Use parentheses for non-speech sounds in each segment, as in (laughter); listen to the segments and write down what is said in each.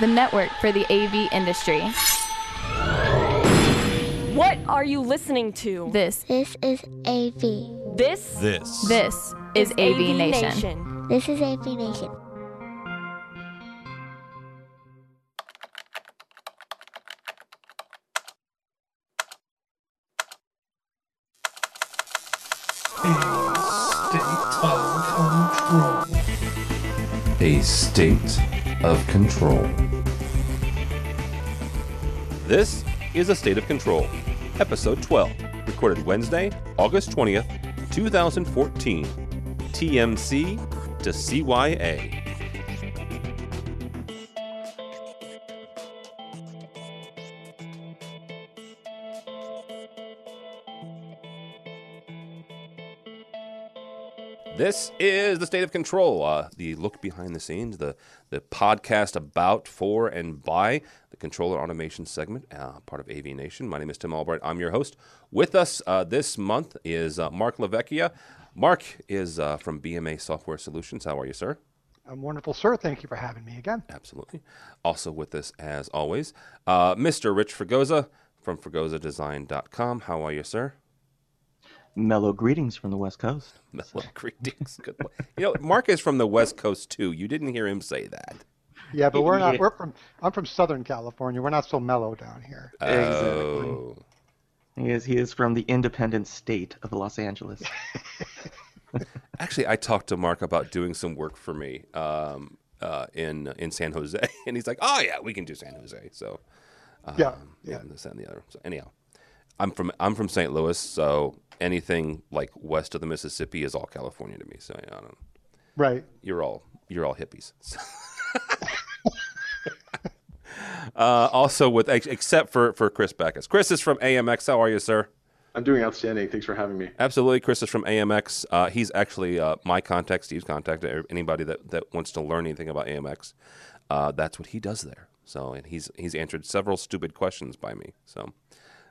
the network for the AV industry. What are you listening to? This, This is AV. This This. this is AV, Nation. This is AV Nation. A state of control. This is A State of Control, Episode 12, recorded Wednesday, August 20th, 2014. TMC to CYA. This is the state of control. Uh, the look behind the scenes, the the podcast about, for, and by the controller automation segment, uh, part of AV Nation. My name is Tim Albright. I'm your host. With us uh, this month is uh, Marc LaVechia. Marc is uh, from BMA Software Solutions. How are you, sir? I'm wonderful, sir. Thank you for having me again. Absolutely. Also with us, as always, uh, Mr. Rich Fregosa from FregosaDesign.com. How are you, sir? Mellow greetings from the West Coast. (laughs) Mellow greetings. Good one. You know, Marc is from the West Coast too. You didn't hear him say that. Yeah, but we're not. We're from. I'm from Southern California. We're not so mellow down here. Oh. He is he is from the independent state of Los Angeles. (laughs) Actually, I talked to Marc about doing some work for me um, uh, in in San Jose, (laughs) and he's like, "Oh yeah, we can do San Jose." So um, Yeah, yeah, yeah. and this and the other. So anyhow, I'm from I'm from St. Louis, so anything like west of the Mississippi is all California to me. So I don't. know. Right. You're all you're all hippies. (laughs) uh, also, with except for for Chris Backus, Chris is from AMX. How are you, sir? I'm doing outstanding. Thanks for having me. Absolutely. Chris is from AMX. Uh, he's actually uh, my contact, Steve's contact. Anybody that, that wants to learn anything about AMX, uh, that's what he does there. So, and he's he's answered several stupid questions by me. So,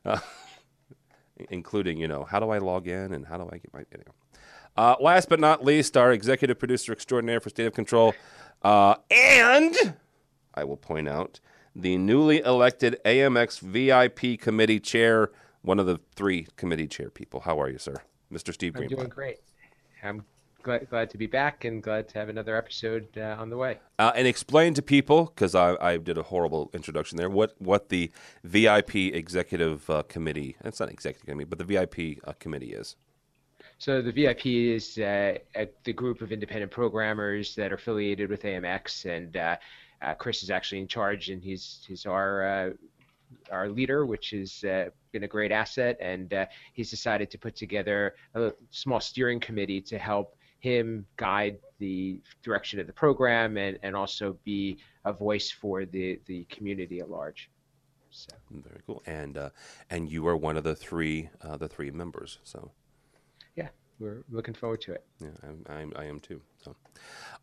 uh, (laughs) including you know how do I log in and how do I get my anyway. Uh, last but not least, our executive producer extraordinaire for State of Control, uh, and I will point out the newly elected AMX VIP committee chair, one of the three committee chair people. How are you, sir, Mr. Steve Green. I'm Greenblatt? doing great. I'm glad, glad to be back and glad to have another episode uh, on the way. Uh, and explain to people, because I, I did a horrible introduction there, what, what the VIP executive uh, committee, it's not executive committee, but the VIP uh, committee is. So the VIP is uh, the group of independent programmers that are affiliated with AMX, and uh, uh, Chris is actually in charge, and he's he's our uh, our leader, which has uh, been a great asset. And uh, he's decided to put together a small steering committee to help him guide the direction of the program and, and also be a voice for the, the community at large. So. Very cool. And uh, and you are one of the three uh, the three members. So yeah, we're looking forward to it. Yeah, I'm, I'm, I am too. So,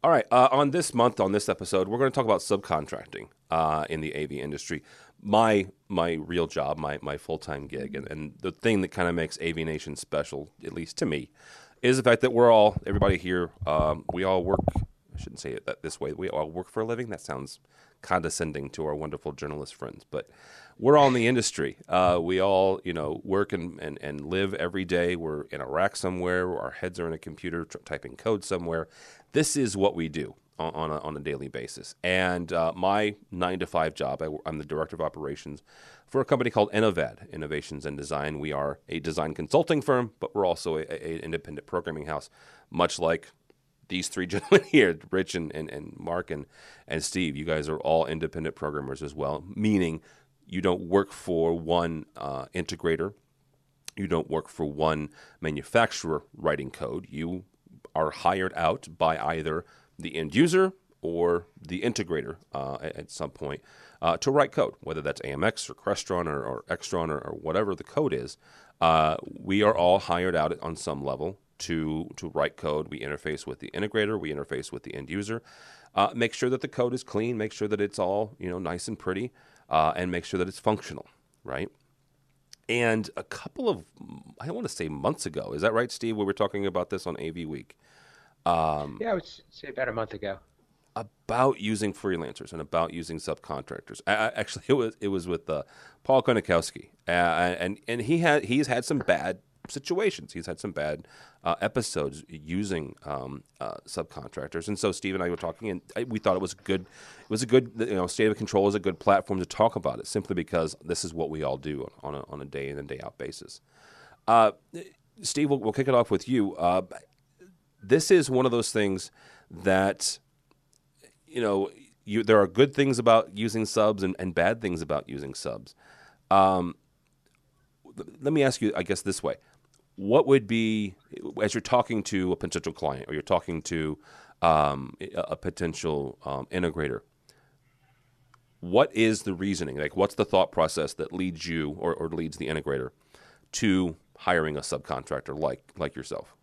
all right. Uh, on this month, on this episode, we're going to talk about subcontracting uh, in the AV industry. My my real job, my my full time gig, and, and the thing that kind of makes AV Nation special, at least to me, is the fact that we're all everybody here. Um, we all work. I shouldn't say it that this way. We all work for a living. That sounds condescending to our wonderful journalist friends, but we're all in the industry. Uh, we all, you know, work and, and, and live every day. We're in a rack somewhere. Our heads are in a computer tr- typing code somewhere. This is what we do on, a, on a daily basis. And uh, my nine to five job, I, am the director of operations for a company called Innovad, Innovations and Design. We are a design consulting firm, but we're also an independent programming house, much like these three (laughs) gentlemen here, Rich and, and, and Marc and, and Steve, you guys are all independent programmers as well, meaning you don't work for one uh, integrator, you don't work for one manufacturer writing code. You are hired out by either the end user or the integrator uh, at, at some point uh, to write code, whether that's AMX or Crestron or, or Extron or, or whatever the code is. Uh, we are all hired out on some level to to write code. We interface with the integrator. We interface with the end user. Uh, make sure that the code is clean. Make sure that it's all you know nice and pretty, uh, and make sure that it's functional, right? And a couple of I want to say months ago, is that right, Steve? We were talking about this on AV Week. Um, yeah, I would say about a month ago. about using freelancers and about using subcontractors. I, I, actually, (laughs) it was it was with uh, Paul Konikowski, uh, and and he had he's had some bad situations. He's had some bad uh, episodes using um, uh, subcontractors, and so Steve and I were talking, and I, we thought it was good. It was a good, you know, state of control is a good platform to talk about it, simply because this is what we all do on a, on a day in and day out basis. Uh, Steve, we'll, we'll, kick it off with you. Uh, this is one of those things that you know you, there are good things about using subs and, and bad things about using subs. Um, let me ask you, I guess, this way: What would be as you're talking to a potential client or you're talking to um, a, potential um, integrator? What is the reasoning? Like, what's the thought process that leads you or, or leads the integrator to hiring a subcontractor like like yourself?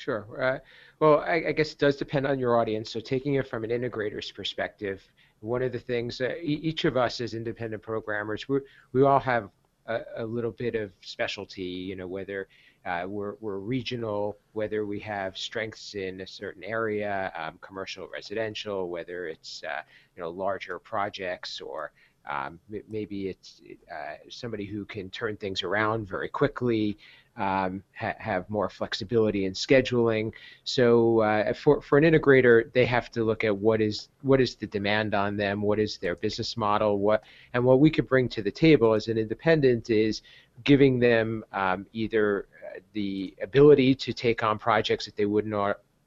Sure. Uh, well, I, I, guess it does depend on your audience. So, taking it from an integrator's perspective, one of the things uh, each of us as independent programmers, we we all have a, a, little bit of specialty. You know, whether uh, we're, we're regional, whether we have strengths in a certain area, um, commercial, residential, whether it's uh, you know larger projects or um, maybe it's uh, somebody who can turn things around very quickly, um, ha- have more flexibility in scheduling. So uh, for for an integrator, they have to look at what is what is the demand on them, what is their business model, what and what we could bring to the table as an independent is giving them um, either uh, the ability to take on projects that they wouldn't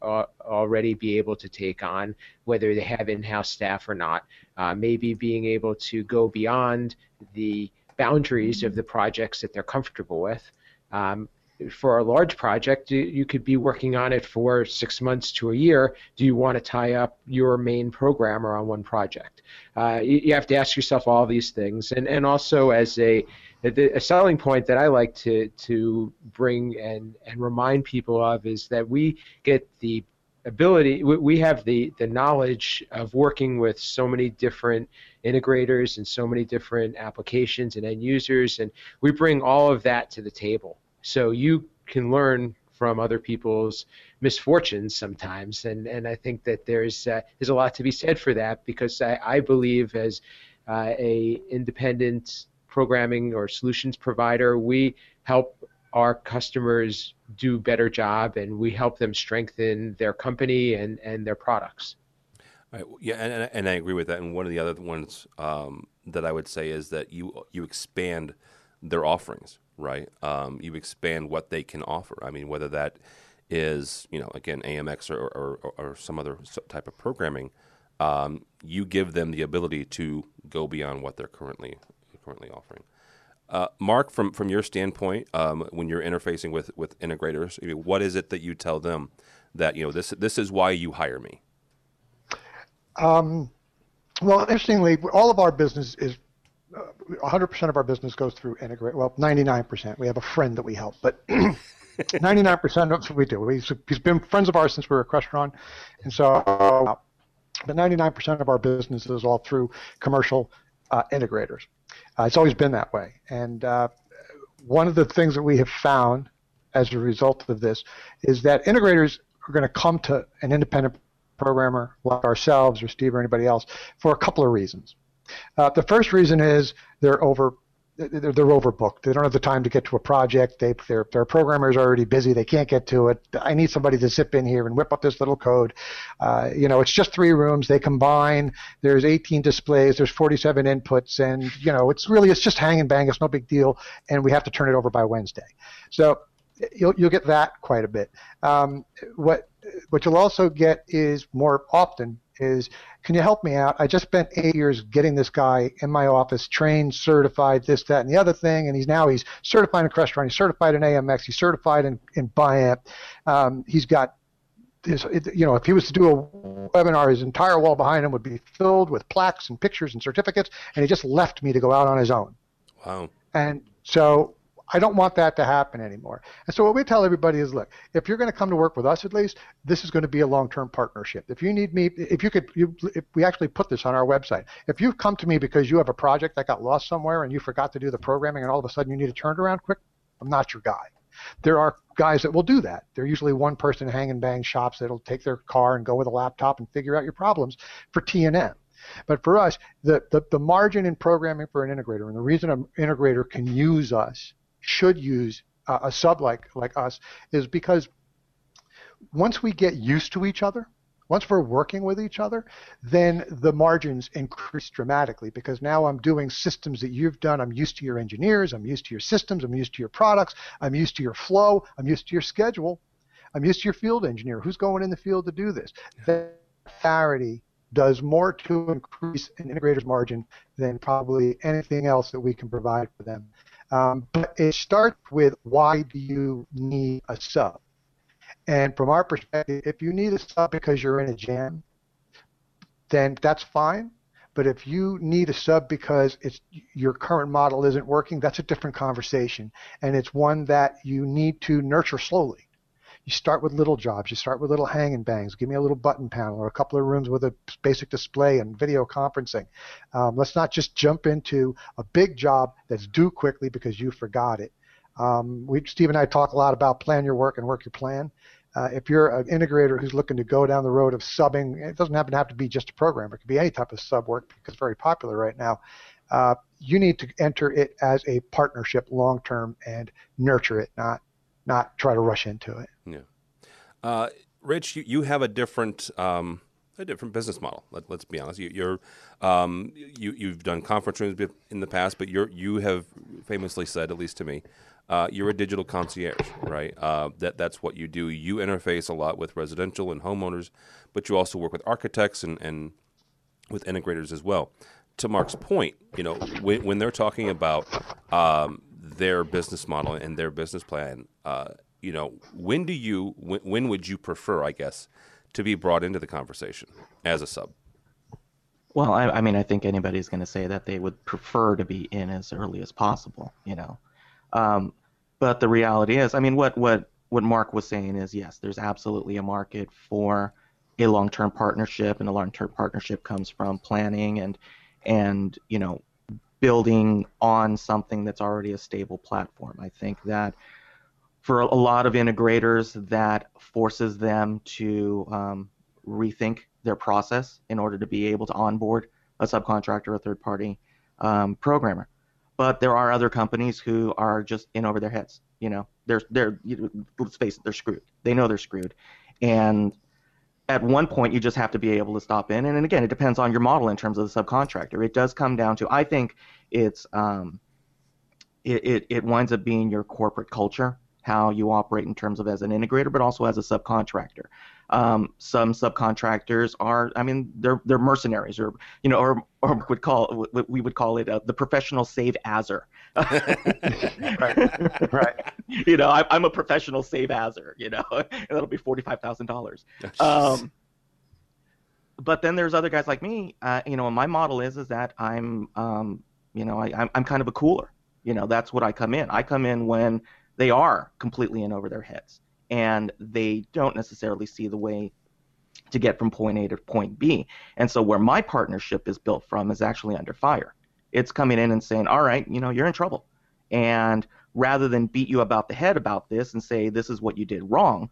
already be able to take on, whether they have in-house staff or not. Uh, maybe being able to go beyond the boundaries of the projects that they're comfortable with. Um, for a large project, you could be working on it for six months to a year. Do you want to tie up your main programmer on one project? Uh, you, have to ask yourself all these things, and and also as a a selling point that I like to to bring and and remind people of is that we get the ability we have the the knowledge of working with so many different integrators and so many different applications and end users and we bring all of that to the table so you can learn from other people's misfortunes sometimes, and and I think that there's uh, there's a lot to be said for that because I, I believe as uh, a independent programming or solutions provider, we help our customers do better job and we help them strengthen their company and, and their products. Right. Yeah, and, and I agree with that. And one of the other ones um, that I would say is that you you expand their offerings, right? Um, you expand what they can offer. I mean, whether that is, you know, again, AMX or, or, or some other type of programming, um, you give them the ability to go beyond what they're currently currently offering. Uh, Marc, from from your standpoint, um, when you're interfacing with with integrators, I mean, what is it that you tell them that you know this this is why you hire me? Um, well, interestingly, all of our business is 100% of our business goes through integrate. Well, 99%. We have a friend that we help, but (clears throat) 99% of what we do. We, he's been friends of ours since we were a Crestron, and so, but 99% of our business is all through commercial uh, integrators. Uh, it's always been that way, and uh, one of the things that we have found as a result of this is that integrators are going to come to an independent programmer like ourselves or Steve or anybody else for a couple of reasons. Uh, the first reason is they're over they're, they're overbooked. They don't have the time to get to a project. They, their, their programmers are already busy. They can't get to it. I need somebody to zip in here and whip up this little code. Uh, you know, it's just three rooms. They combine. There's 18 displays. There's 47 inputs, and you know, it's really it's just hang and bang. It's no big deal, and we have to turn it over by Wednesday. So you'll you'll get that quite a bit. Um, what what you'll also get is more often is can you help me out? I just spent eight years getting this guy in my office, trained, certified, this, that, and the other thing, and he's now he's certified in Crestron, he's certified in AMX, he's certified in, in Biamp. Um, he's got his, you know, if he was to do a webinar, his entire wall behind him would be filled with plaques and pictures and certificates, and he just left me to go out on his own. Wow. And so I don't want that to happen anymore. And so what we tell everybody is, look, if you're going to come to work with us at least, this is going to be a long-term partnership. If you need me, if you could, you, if we actually put this on our website. If you've come to me because you have a project that got lost somewhere and you forgot to do the programming and all of a sudden you need to turn it around quick, I'm not your guy. There are guys that will do that. They're usually one person hang and bang shops that'll take their car and go with a laptop and figure out your problems for T&M. But for us, the, the, the margin in programming for an integrator, and the reason an integrator can use us, should use uh, a sub like, like us, is because once we get used to each other, once we're working with each other, then the margins increase dramatically because now I'm doing systems that you've done. I'm used to your engineers, I'm used to your systems, I'm used to your products, I'm used to your flow, I'm used to your schedule, I'm used to your field engineer. Who's going in the field to do this? That clarity does more to increase an integrator's margin than probably anything else that we can provide for them. Um, but it starts with why do you need a sub? And from our perspective, if you need a sub because you're in a jam, then that's fine. But if you need a sub because it's your current model isn't working, that's a different conversation, and it's one that you need to nurture slowly. You start with little jobs. You start with little hang and bangs. Give me a little button panel or a couple of rooms with a basic display and video conferencing. Um, let's not just jump into a big job that's due quickly because you forgot it. Um, we, Steve and I talk a lot about plan your work and work your plan. Uh, if you're an integrator who's looking to go down the road of subbing, it doesn't happen to have to be just a programmer. It could be any type of sub work because it's very popular right now. Uh, you need to enter it as a partnership long term and nurture it, not not try to rush into it. Yeah. Uh, Rich, you, you have a different um, a different business model. Let, us be honest. You, are um, you you've done conference rooms in the past, but you're you have famously said, at least to me, uh, you're a digital concierge, right? Uh, that that's what you do. You interface a lot with residential and homeowners, but you also work with architects and, and with integrators as well. To Marc's point, you know, when, when they're talking about um, their business model and their business plan, uh, you know, when do you when, when would you prefer, I guess, to be brought into the conversation as a sub? Well, I, I mean, I think anybody's going to say that they would prefer to be in as early as possible, you know. Um, but the reality is, I mean, what what what Marc was saying is, yes, there's absolutely a market for a long-term partnership, and a long-term partnership comes from planning and and you know building on something that's already a stable platform. I think that for a lot of integrators, that forces them to um, rethink their process in order to be able to onboard a subcontractor or a third-party um, programmer. But there are other companies who are just in over their heads. You know, they're they're let's face it, they're screwed. They know they're screwed, and at one point you just have to be able to stop in. And, and again, it depends on your model in terms of the subcontractor. It does come down to I think it's um, it, it it winds up being your corporate culture how you operate in terms of as an integrator, but also as a subcontractor. Um, some subcontractors are, I mean, they're they're mercenaries, or you know, or or would call we would call it uh, the professional save aser. (laughs) right, right. You know, I, am a professional save aser. You know, (laughs) and that'll be forty five thousand dollars. Um, but then there's other guys like me. Uh, you know, and my model is is that I'm, um, you know, I, I'm kind of a cooler. You know, that's what I come in. I come in when they are completely in over their heads and they don't necessarily see the way to get from point A to point B. And so where my partnership is built from is actually under fire. It's coming in and saying, "All right, you know, you're in trouble." And rather than beat you about the head about this and say this is what you did wrong,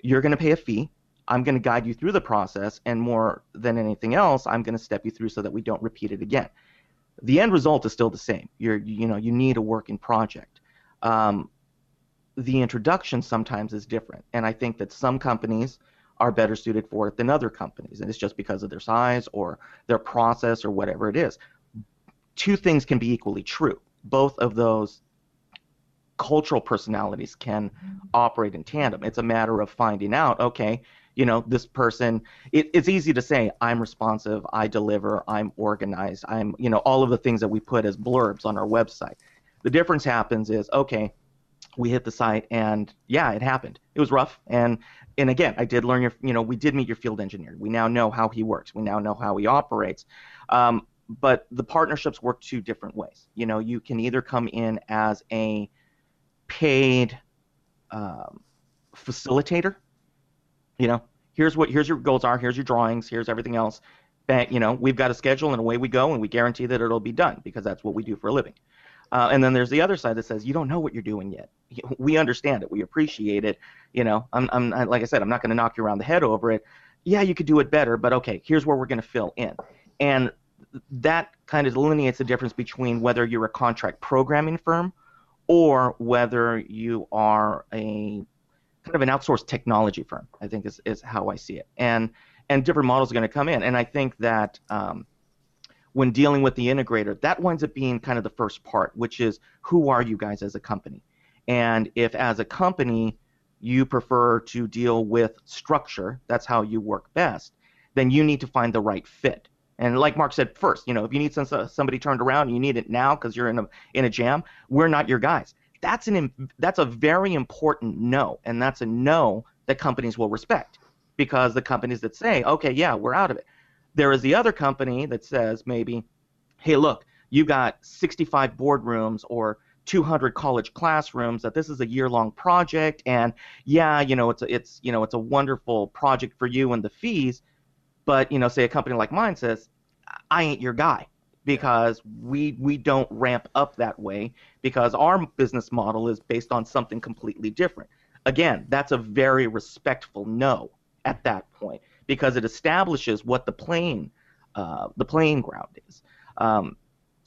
you're going to pay a fee. I'm going to guide you through the process and more than anything else, I'm going to step you through so that we don't repeat it again. The end result is still the same. You're you know, you need a working project. Um, the introduction sometimes is different. And I think that some companies are better suited for it than other companies. And it's just because of their size or their process or whatever it is. Two things can be equally true. Both of those cultural personalities can operate in tandem. It's a matter of finding out, okay, you know, this person, it, it's easy to say, I'm responsive, I deliver, I'm organized, I'm, you know, all of the things that we put as blurbs on our website. The difference happens is, okay, we hit the site and yeah it happened. It was rough and and again i did learn your you know we did meet your field engineer. We now know how he works. We now know how he operates. Um, but the partnerships work two different ways. You know you can either come in as a paid um, facilitator you know here's what here's your goals are here's your drawings here's everything else and you know we've got a schedule and away we go and we guarantee that it'll be done because that's what we do for a living Uh, and then there's the other side that says you don't know what you're doing yet. We understand it. We appreciate it. You know, I'm, I'm like I said, I'm not going to knock you around the head over it. Yeah, you could do it better, but okay, here's where we're going to fill in. And that kind of delineates the difference between whether you're a contract programming firm or whether you are a kind of an outsourced technology firm. I think is, is how I see it. And and different models are going to come in. And I think that um, when dealing with the integrator, that winds up being kind of the first part, which is who are you guys as a company? And if as a company you prefer to deal with structure, that's how you work best, then you need to find the right fit. And like Marc said first, you know, if you need some, somebody turned around you need it now because you're in a in a jam, we're not your guys. That's an that's a very important no, and that's a no that companies will respect because the companies that say, okay, yeah, we're out of it, there is the other company that says maybe, hey, look, you got 65 boardrooms or 200 college classrooms that this is a year-long project and yeah you know it's a, it's you know it's a wonderful project for you and the fees but you know say a company like mine says i ain't your guy because we we don't ramp up that way because our business model is based on something completely different. Again that's a very respectful no at that point because it establishes what the plane uh, the playing ground is. Um,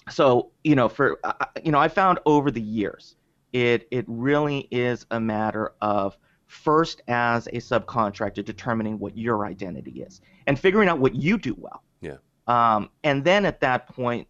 so you know, for uh, you know, I found over the years, it it really is a matter of first as a subcontractor determining what your identity is and figuring out what you do well. Yeah. Um, and then at that point,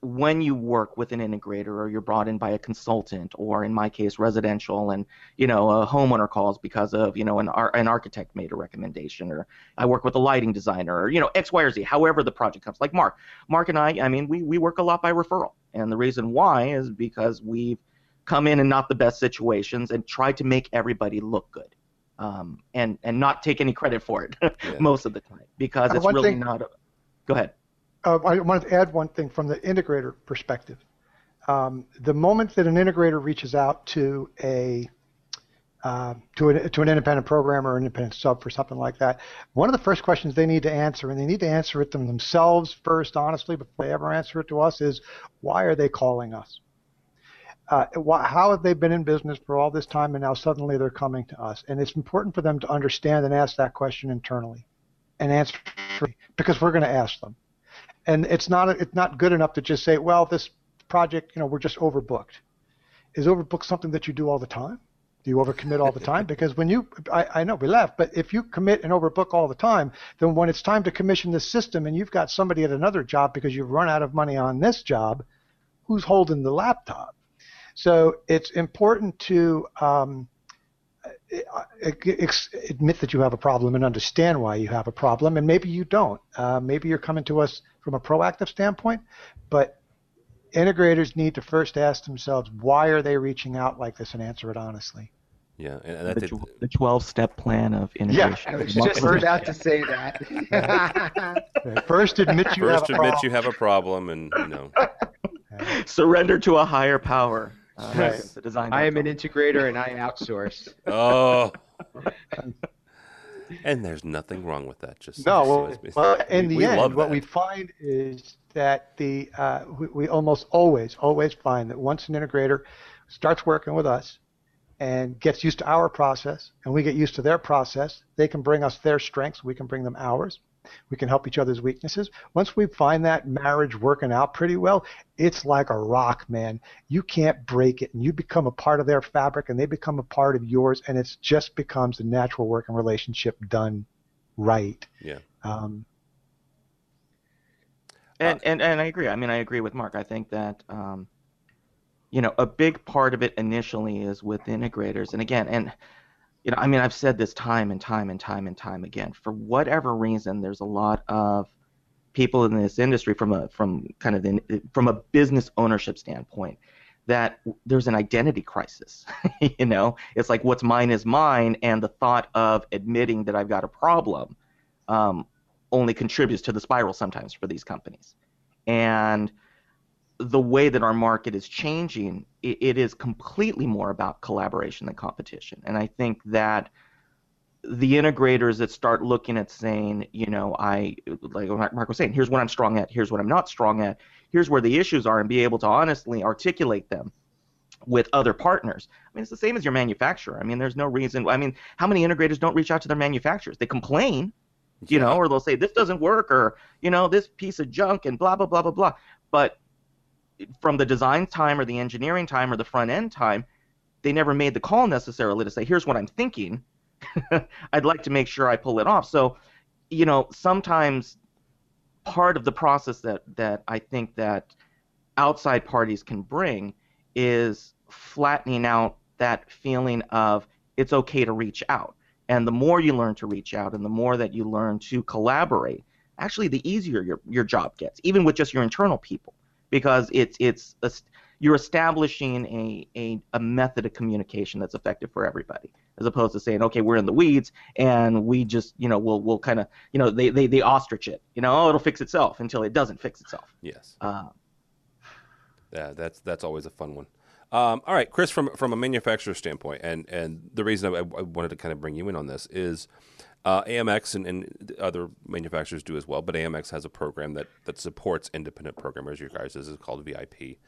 when you work with an integrator or you're brought in by a consultant or in my case residential and you know a homeowner calls because of you know an, ar- an architect made a recommendation or i work with a lighting designer or you know x y or z however the project comes. Like marc marc and i i mean we, we work a lot by referral. And the reason why is because we've come in in not the best situations and tried to make everybody look good um, and and not take any credit for it (laughs) yeah. most of the time because it's really thing, not a go ahead uh, I wanted to add one thing from the integrator perspective. Um, the moment that an integrator reaches out to a uh, to, to an independent programmer or independent sub for something like that, one of the first questions they need to answer, and they need to answer it to themselves first, honestly, before they ever answer it to us, is why are they calling us? Uh, how have they been in business for all this time, and now suddenly they're coming to us? And it's important for them to understand and ask that question internally, and answer because we're going to ask them and it's not it's not good enough to just say, well, this project, you know, we're just overbooked. Is overbooked something that you do all the time? Do you overcommit all the time? (laughs) Because when you, I, I know we laugh, but if you commit and overbook all the time, then when it's time to commission this system and you've got somebody at another job because you've run out of money on this job, who's holding the laptop? So it's important to um, admit that you have a problem and understand why you have a problem, and maybe you don't. Uh, maybe you're coming to us from a proactive standpoint, but integrators need to first ask themselves why are they reaching out like this and answer it honestly. Yeah, and, and the, the 12-step plan of integration. Yeah, I was just about to say that. (laughs) (laughs) first, admit you first have a admit problem. you have a problem, and you know. (laughs) Surrender to a higher power. Uh, right. the design I am an integrator and I outsource. Oh. (laughs) and there's nothing wrong with that. Just no. Well, well in we, the we end, what we find is that the uh, we, we almost always always find that once an integrator starts working with us and gets used to our process, and we get used to their process, they can bring us their strengths, we can bring them ours. We can help each other's weaknesses. Once we find that marriage working out pretty well, it's like a rock, man. You can't break it, and you become a part of their fabric, and they become a part of yours, and it just becomes a natural working relationship done right. Yeah. Um, and, and and I agree. I mean, I agree with Marc. I think that um, you know a big part of it initially is with integrators, and again, and you know, I mean, I've said this time and time and time and time again. For whatever reason, there's a lot of people in this industry from a from kind of the, from a business ownership standpoint that there's an identity crisis. (laughs) you know, it's like what's mine is mine, and the thought of admitting that I've got a problem um, only contributes to the spiral sometimes for these companies. And the way that our market is changing, it, it is completely more about collaboration than competition. And I think that the integrators that start looking at saying, you know, I like Marc was saying, here's what I'm strong at, here's what I'm not strong at, here's where the issues are, and be able to honestly articulate them with other partners. I mean, it's the same as your manufacturer. I mean, there's no reason. I mean, how many integrators don't reach out to their manufacturers? They complain, you know, or they'll say this doesn't work, or you know, this piece of junk, and blah blah blah blah blah. But from the design time or the engineering time or the front end time, they never made the call necessarily to say, here's what I'm thinking. (laughs) I'd like to make sure I pull it off. So, you know, sometimes part of the process that that I think that outside parties can bring is flattening out that feeling of it's okay to reach out. And the more you learn to reach out and the more that you learn to collaborate, actually the easier your, your job gets, even with just your internal people, because it's it's a, you're establishing a, a, a method of communication that's effective for everybody, as opposed to saying, okay, we're in the weeds and we just, you know, we'll we'll kind of, you know, they, they they ostrich it, you know, oh, it'll fix itself until it doesn't fix itself. Yes. Uh, yeah, that's that's always a fun one. Um, all right, Chris, from from a manufacturer standpoint, and and the reason I, I wanted to kind of bring you in on this is uh, AMX and, and other manufacturers do as well, but AMX has a program that that supports independent programmers. You guys this is called VIP.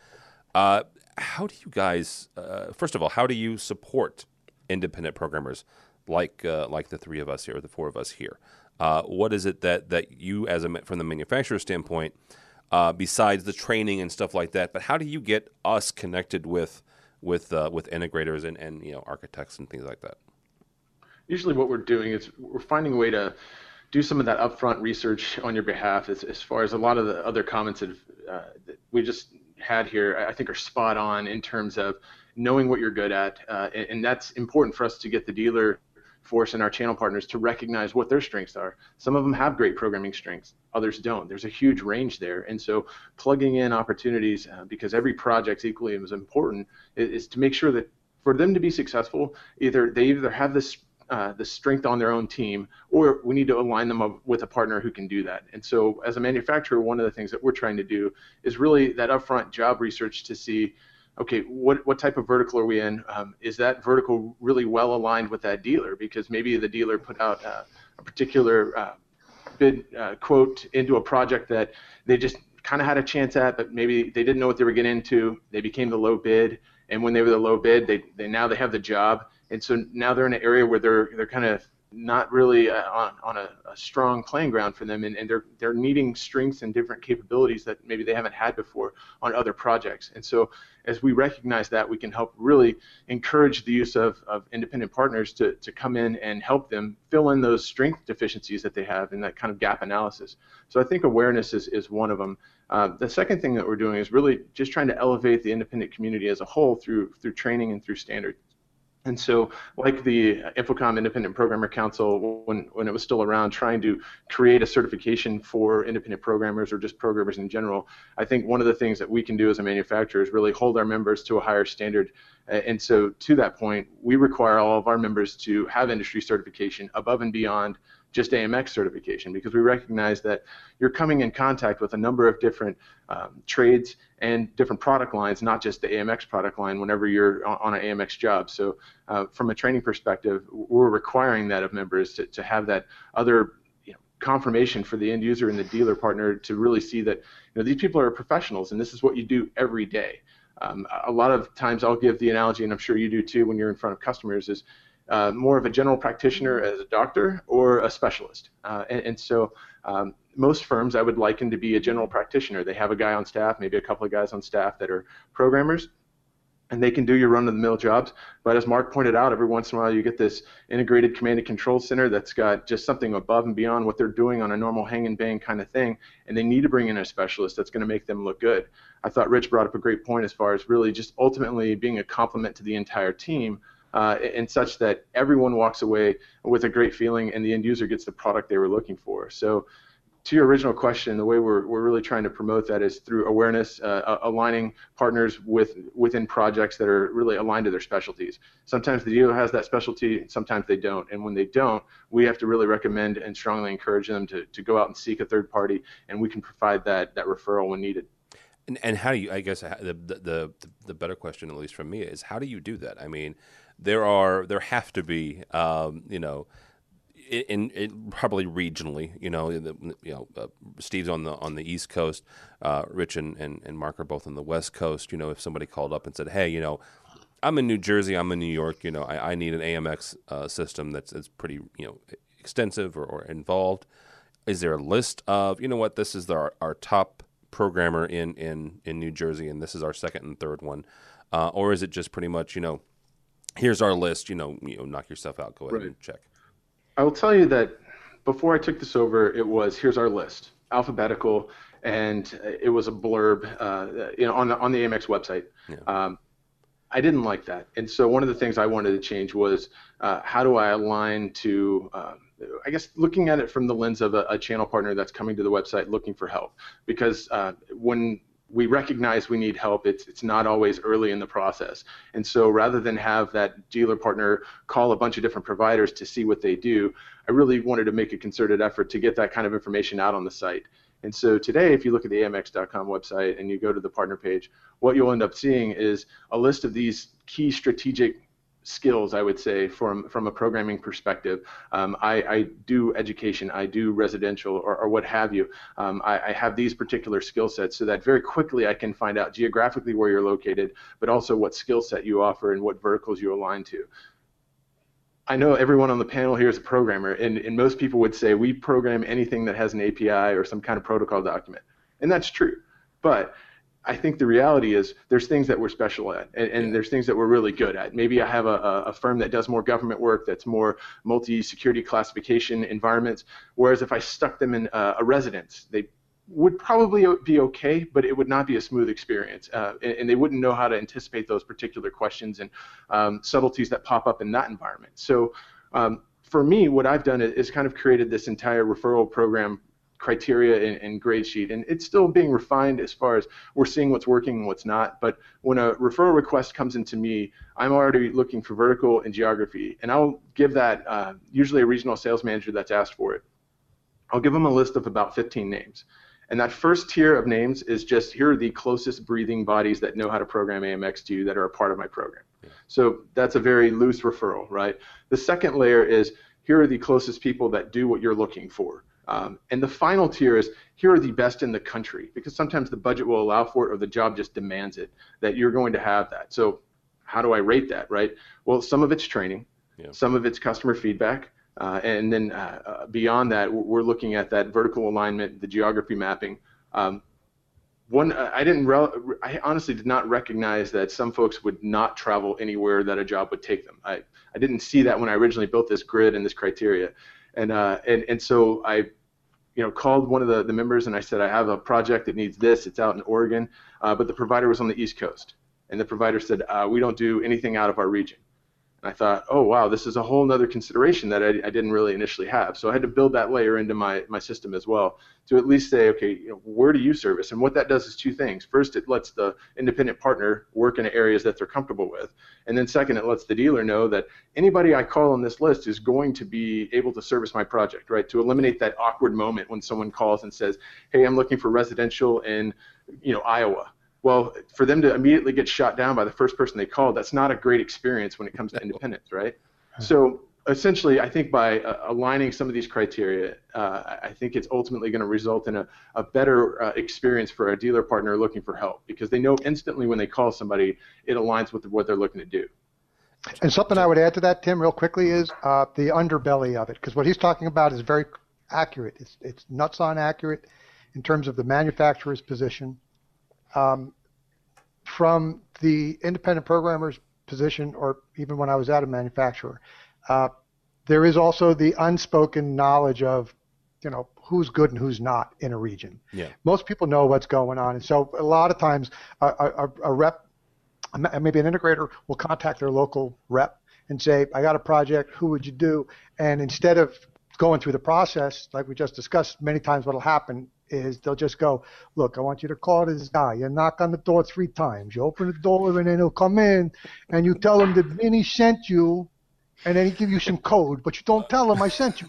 Uh, how do you guys, uh, first of all, how do you support independent programmers like uh, like the three of us here, the four of us here? Uh, what is it that that you, as a from the manufacturer standpoint? uh, besides the training and stuff like that. But how do you get us connected with with with integrators and, and you know architects and things like that? Usually, what we're doing is we're finding a way to do some of that upfront research on your behalf. As, as far as a lot of the other comments that, uh, that we just had here, I think are spot on in terms of knowing what you're good at, uh, and, and, that's important for us to get the dealer force and our channel partners to recognize what their strengths are. Some of them have great programming strengths, others don't. There's a huge range there. And so plugging in opportunities, uh, because every project's equally as important, is, is, to make sure that for them to be successful, either they either have this uh, the strength on their own team, or we need to align them up with a partner who can do that. And so, as a manufacturer, one of the things that we're trying to do is really that upfront job research to see okay, what, what type of vertical are we in? Um, is that vertical really well aligned with that dealer? Because maybe the dealer put out uh, a particular uh, bid uh, quote into a project that they just kind of had a chance at, but maybe they didn't know what they were getting into. They became the low bid, and when they were the low bid, they, they now they have the job, and so now they're in an area where they're they're kind of not really uh, on, on a, a, strong playing ground for them, and, and they're they're needing strengths and different capabilities that maybe they haven't had before on other projects. And so, as we recognize that, we can help really encourage the use of, of independent partners to, to come in and help them fill in those strength deficiencies that they have in that kind of gap analysis. So I think awareness is, is one of them. Uh, the second thing that we're doing is really just trying to elevate the independent community as a whole through through training and through standards. And so, like the InfoComm Independent Programmer Council, when, when it was still around, trying to create a certification for independent programmers or just programmers in general, I think one of the things that we can do as a manufacturer is really hold our members to a higher standard. And so, to that point, we require all of our members to have industry certification above and beyond just AMX certification because we recognize that you're coming in contact with a number of different um, trades and different product lines, not just the AMX product line whenever you're on, an AMX job. So uh, from a training perspective, we're requiring that of members to, to have that other confirmation for the end user and the dealer partner to really see that you know, these people are professionals and this is what you do every day. Um, a lot of times I'll give the analogy, and I'm sure you do too when you're in front of customers, is uh, more of a general practitioner as a doctor or a specialist. Uh, and, and, so um, most firms I would liken to be a general practitioner. They have a guy on staff, maybe a couple of guys on staff that are programmers, and they can do your run-of-the-mill jobs. But as Marc pointed out, every once in a while you get this integrated command and control center that's got just something above and beyond what they're doing on a normal hang and bang kind of thing, and they need to bring in a specialist that's going to make them look good. I thought Rich brought up a great point as far as really just ultimately being a complement to the entire team uh, and such that everyone walks away with a great feeling and the end user gets the product they were looking for. So to your original question, the way we're, we're really trying to promote that is through awareness, uh, aligning partners with within projects that are really aligned to their specialties. Sometimes the dealer has that specialty, sometimes they don't. And when they don't, we have to really recommend and strongly encourage them to, to go out and seek a third party, and we can provide that, that referral when needed. And, and how do you, I guess the, the, the better question, at least from me, is how do you do that? I mean, there are there have to be um, you know in, in, probably regionally, you know, the, you know, uh, Steve's on the on the East Coast, uh, Rich and, and, and Marc are both on the West Coast. You know, if somebody called up and said, "Hey, you know, I'm in New Jersey, I'm in New York, you know, I, I need an AMX uh, system that's, that's pretty, you know, extensive or, or, involved," is there a list of, you know, what this is the, our, our top programmer in, in in New Jersey, and this is our second and third one, uh, or is it just pretty much, you know, here's our list, you know, you know, knock yourself out, go ahead right. and check. I will tell you that before I took this over, it was here's our list, alphabetical, and it was a blurb, uh, you know, on the on the AMX website. Yeah. Um, I didn't like that, and so one of the things I wanted to change was uh, how do I align to, um, I guess, looking at it from the lens of a, a, channel partner that's coming to the website looking for help, because uh, when we recognize we need help. It's it's not always early in the process. And so rather than have that dealer partner call a bunch of different providers to see what they do, I really wanted to make a concerted effort to get that kind of information out on the site. And so today, if you look at the AMX.com website and you go to the partner page, what you'll end up seeing is a list of these key strategic skills, I would say, from from a programming perspective. Um, I, I, do education, I do residential, or, or what have you. Um, I, I, have these particular skill sets so that very quickly I can find out geographically where you're located, but also what skill set you offer and what verticals you align to. I know everyone on the panel here is a programmer, and, and most people would say we program anything that has an API or some kind of protocol document, and that's true. But I think the reality is there's things that we're special at, and, and there's things that we're really good at. Maybe I have a, a, firm that does more government work, that's more multi-security classification environments. Whereas if I stuck them in a, a residence, they would probably be okay, but it would not be a smooth experience, uh, and, and, they wouldn't know how to anticipate those particular questions and um, subtleties that pop up in that environment. So. Um, for me, what I've done is, is kind of created this entire referral program criteria and, and, grade sheet. And it's still being refined as far as we're seeing what's working and what's not. But when a referral request comes into me, I'm already looking for vertical and geography. And I'll give that uh, usually a regional sales manager that's asked for it. I'll give them a list of about 15 names. And that first tier of names is just here are the closest breathing bodies that know how to program AMX to you that are a part of my program. Yeah. So that's a very loose referral, right? The second layer is here are the closest people that do what you're looking for. Um, and the final tier is here are the best in the country because sometimes the budget will allow for it or the job just demands it that you're going to have that. So how do I rate that, right? Well, some of it's training, yeah. some of it's customer feedback, uh, and then uh, uh beyond that, we're looking at that vertical alignment, the geography mapping. Um, one, I didn't, I honestly did not recognize that some folks would not travel anywhere that a job would take them. I, I didn't see that when I originally built this grid and this criteria. And, uh, and, and so I, you know, called one of the, the members and I said, I have a project that needs this. It's out in Oregon, uh, but the provider was on the East Coast. And the provider said, uh, we don't do anything out of our region. I thought, oh wow, this is a whole other consideration that I, I, didn't really initially have. So I had to build that layer into my, my system as well to at least say, okay, you know, where do you service? And what that does is two things. First, it lets the independent partner work in areas that they're comfortable with. And then second, it lets the dealer know that anybody I call on this list is going to be able to service my project, right? To eliminate that awkward moment when someone calls and says, hey, I'm looking for residential in, you know, Iowa well, for them to immediately get shot down by the first person they called, that's not a great experience when it comes to independence, right? So essentially, I think by uh, aligning some of these criteria, uh, I think it's ultimately going to result in a, a better uh, experience for a dealer partner looking for help because they know instantly when they call somebody, it aligns with what they're looking to do. And something I would add to that, Tim, real quickly, is uh, the underbelly of it, because what he's talking about is very accurate. It's, it's nuts on accurate in terms of the manufacturer's position um, from the independent programmer's position, or even when I was at a manufacturer, uh, there is also the unspoken knowledge of, you know, who's good and who's not in a region. Yeah. Most people know what's going on, and so a lot of times a, a, a rep, maybe an integrator, will contact their local rep and say, "I got a project. Who would you do?" And instead of going through the process, like we just discussed, many times what'll happen is they'll just go, look, I want you to call this guy. You knock on the door three times. You open the door and then he'll come in and you tell him that Vinny sent you and then he give you some code, but you don't tell him I sent you.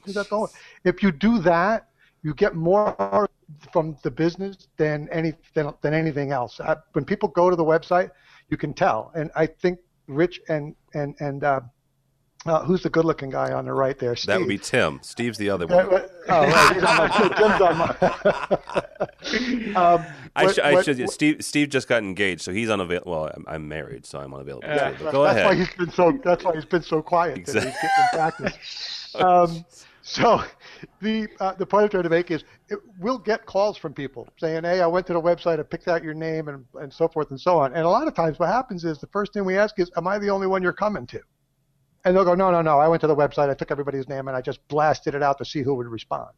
If you do that, you get more from the business than any than, than anything else. I, when people go to the website, you can tell, and I think Rich and and and uh, Uh, who's the good-looking guy on the right there? Steve. That would be Tim. Steve's the other one. (laughs) Oh, right. He's on my, Tim's on my. (laughs) um, I, sh- what- I what- should. Steve. Steve just got engaged, so he's unavailable. Well, I'm, I'm married, so I'm unavailable. Yeah, too, but go that's ahead. why he's been so. That's why he's been so quiet. That he's getting practice. (laughs) Um, so, the uh, the point I'm trying to make is, it, we'll get calls from people saying, "Hey, I went to the website, I picked out your name, and and so forth and so on." And a lot of times, what happens is the first thing we ask is, "Am I the only one you're coming to?" And they'll go, "No, no, no. I went to the website, I took everybody's name, and I just blasted it out to see who would respond."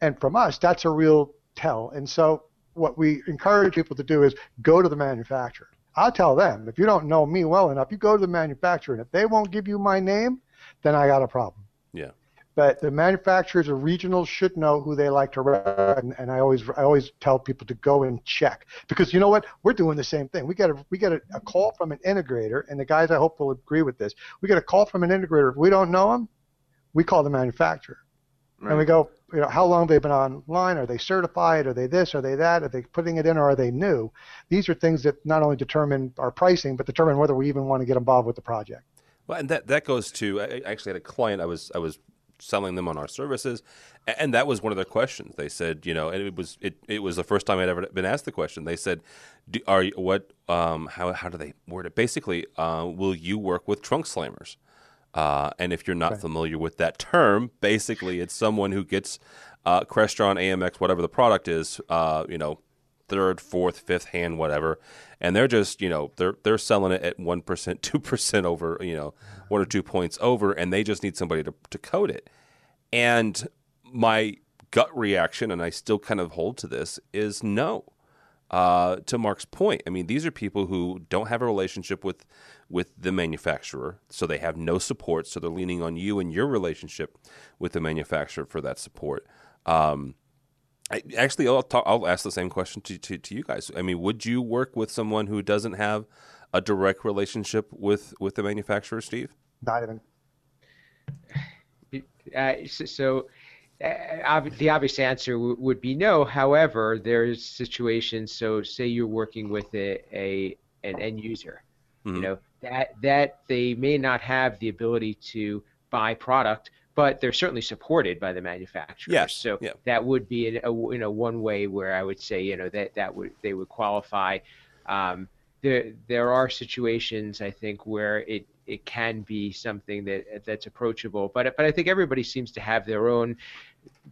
And from us, that's a real tell. And so, what we encourage people to do is go to the manufacturer. I'll tell them if you don't know me well enough, you go to the manufacturer, and if they won't give you my name, then I got a problem. But the manufacturers or regionals should know who they like to rep, and, and I always I always tell people to go and check because you know what we're doing the same thing. We get a we get a, a call from an integrator, and the guys I hope will agree with this. We get a call from an integrator. If we don't know them, we call the manufacturer, and we go, you know, how long have they been online? Are they certified? Are they this? Are they that? Are they putting it in, or are they new? These are things that not only determine our pricing, but determine whether we even want to get involved with the project. Well, and that that goes to I actually had a client I was I was selling them on our services, and that was one of their questions. They said, you know, and it was it, it was the first time I'd ever been asked the question. They said, do, "Are you, what um how how do they word it? Basically, uh, will you work with trunk slammers?" Uh, and if you're not familiar with that term, basically it's someone who gets uh, Crestron, AMX, whatever the product is, uh, you know, third, fourth, fifth hand, whatever, and they're just you know they're they're selling it at one percent, (laughs) two percent over, you know, one or two points over, and they just need somebody to to code it. And my gut reaction, and I still kind of hold to this, is no. Uh, to Marc's point, I mean, these are people who don't have a relationship with with the manufacturer, so they have no support. So they're leaning on you and your relationship with the manufacturer for that support. Um, I, actually, I'll, talk, I'll ask the same question to, to, to you guys. I mean, would you work with someone who doesn't have a direct relationship with, with the manufacturer, Steve? Not even. Uh, so, so uh, ob- the obvious answer w- would be no. However, there's situations. So, say you're working with a, a an end user, you know that that they may not have the ability to buy product, but they're certainly supported by the manufacturer. Yes, So yeah. that would be a, a, you know one way where I would say you know that that would they would qualify. Um, there there are situations I think where it it can be something that that's approachable, but but I think everybody seems to have their own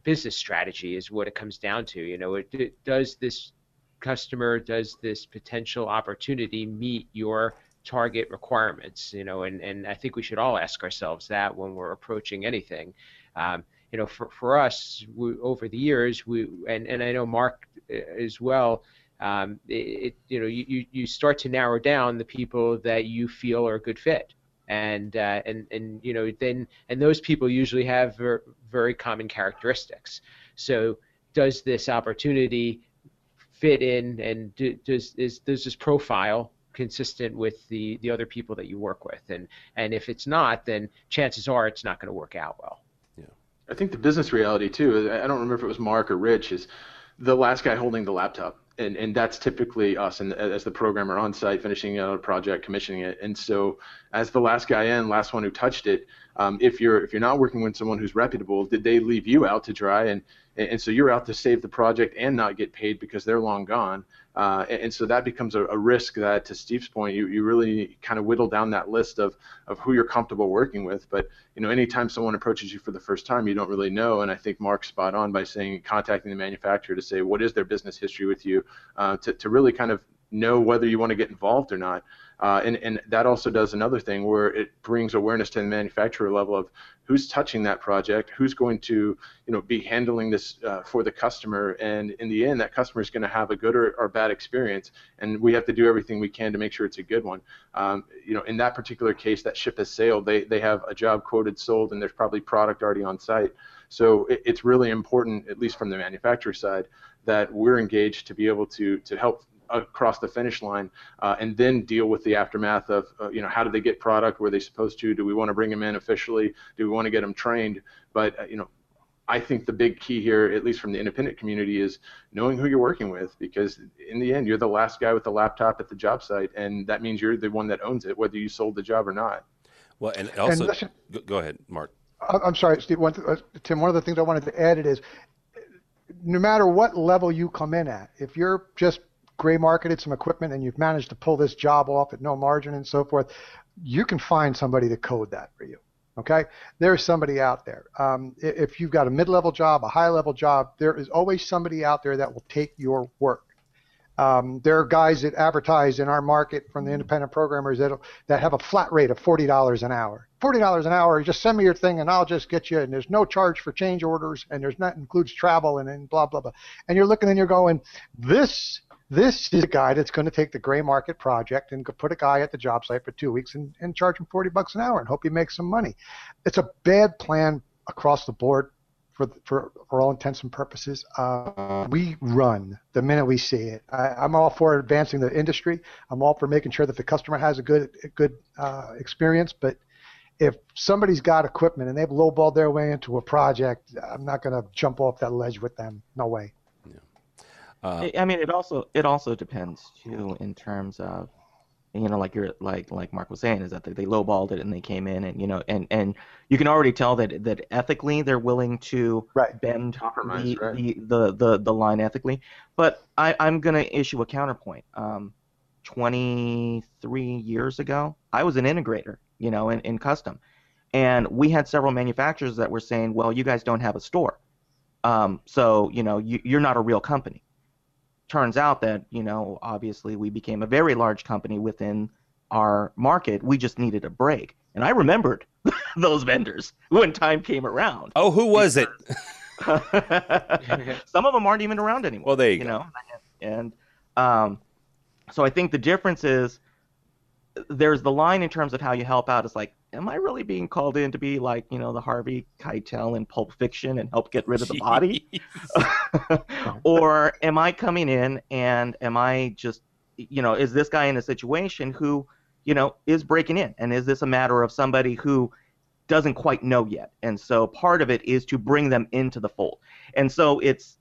business strategy is what it comes down to. You know, it, it, does this customer, does this potential opportunity meet your target requirements? You know, and, and I think we should all ask ourselves that when we're approaching anything. Um, you know, for, for us, we, over the years, we and, and I know Marc uh, as well. Um, it, you know, you, you, you start to narrow down the people that you feel are a good fit and uh, and and you know then and those people usually have ver- very common characteristics. So does this opportunity fit in, and do, does is does this profile consistent with the the other people that you work with? And and if it's not, then chances are it's not going to work out well. yeah I think the business reality too. I I don't remember if it was Marc or Rich. Is the last guy holding the laptop, and and that's typically us, and as the programmer on site finishing out a project, commissioning it, and so as the last guy in, last one who touched it. Um, if you're if you're not working with someone who's reputable, did they leave you out to dry, and and so you're out to save the project and not get paid because they're long gone. Uh, and, and so that becomes a, a risk that, to Steve's point, you, you really kind of whittle down that list of, of who you're comfortable working with. But you know, anytime someone approaches you for the first time, you don't really know. And I think Marc's spot on by saying contacting the manufacturer to say what is their business history with you, uh, to to really kind of know whether you want to get involved or not. Uh, and, and that also does another thing where it brings awareness to the manufacturer level of who's touching that project, who's going to you know be handling this uh, for the customer, and in the end, that customer is going to have a good or, or bad experience, and we have to do everything we can to make sure it's a good one. Um, you know, in that particular case, that ship has sailed. They they have a job quoted, sold, and there's probably product already on site. So it, it's really important, at least from the manufacturer side, that we're engaged to be able to to help across the finish line, uh, and then deal with the aftermath of, uh, you know, how did they get product? Were they supposed to? Do we want to bring them in officially? Do we want to get them trained? But uh, you know, I think the big key here, at least from the independent community, is knowing who you're working with, because in the end, you're the last guy with the laptop at the job site, and that means you're the one that owns it, whether you sold the job or not. Well, and also, and listen, go, go, ahead, Marc. I'm sorry, Steve. One, uh, Tim. One of the things I wanted to add it is, no matter what level you come in at, if you're just gray marketed some equipment and you've managed to pull this job off at no margin and so forth, you can find somebody to code that for you. Okay, there's somebody out there. Um, if you've got a mid-level job, a high-level job, there is always somebody out there that will take your work. Um, there are guys that advertise in our market from the independent programmers that that have a flat rate of forty dollars an hour. Forty dollars an hour, just send me your thing and I'll just get you. And there's no charge for change orders, and there's not includes travel and, and blah blah blah. And you're looking and you're going, this this is a guy that's going to take the gray market project and put a guy at the job site for two weeks and, and charge him 40 bucks an hour and hope he makes some money. It's a bad plan across the board for, for, for all intents and purposes. Uh, we run the minute we see it. I, am all for advancing the industry. I'm all for making sure that the customer has a good, a good uh, experience. But if somebody's got equipment and they've lowballed their way into a project, I'm not going to jump off that ledge with them. No way. Uh, I mean, it also it also depends too in terms of, you know, like you're like like Marc was saying, is that they, they lowballed it and they came in and you know and and you can already tell that that ethically they're willing to right. bend the, right. the, the, the the line ethically. But I I'm gonna issue a counterpoint. Um, 23 years ago, I was an integrator, you know, in, in custom, and we had several manufacturers that were saying, well, you guys don't have a store. Um, so you know you, you're not a real company turns out that you know obviously we became a very large company within our market. We just needed a break, and I remembered (laughs) those vendors when time came around. Oh, who was it? (laughs) Some of them aren't even around anymore. Well, there you, you go. know, and um, so I think the difference is there's the line in terms of how you help out. It's like am I really being called in to be like, you know, the Harvey Keitel in Pulp Fiction and help get rid of the body? (laughs) (laughs) or am I coming in and am I just, you know, is this guy in a situation who, you know, is breaking in? And is this a matter of somebody who doesn't quite know yet? And so part of it is to bring them into the fold. And so it's,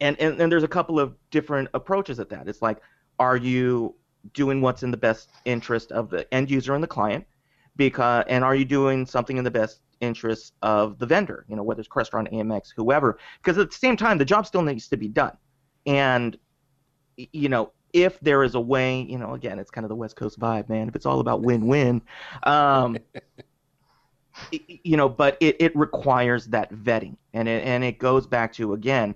and, and, and there's a couple of different approaches at that. It's like, are you doing what's in the best interest of the end user and the client? Because and are you doing something in the best interest of the vendor you know whether it's crestron amx whoever because at the same time the job still needs to be done. And you know if there is a way you know again it's kind of the west coast vibe man. If it's all about win-win um, (laughs) you know but it, it requires that vetting. And it, and it goes back to again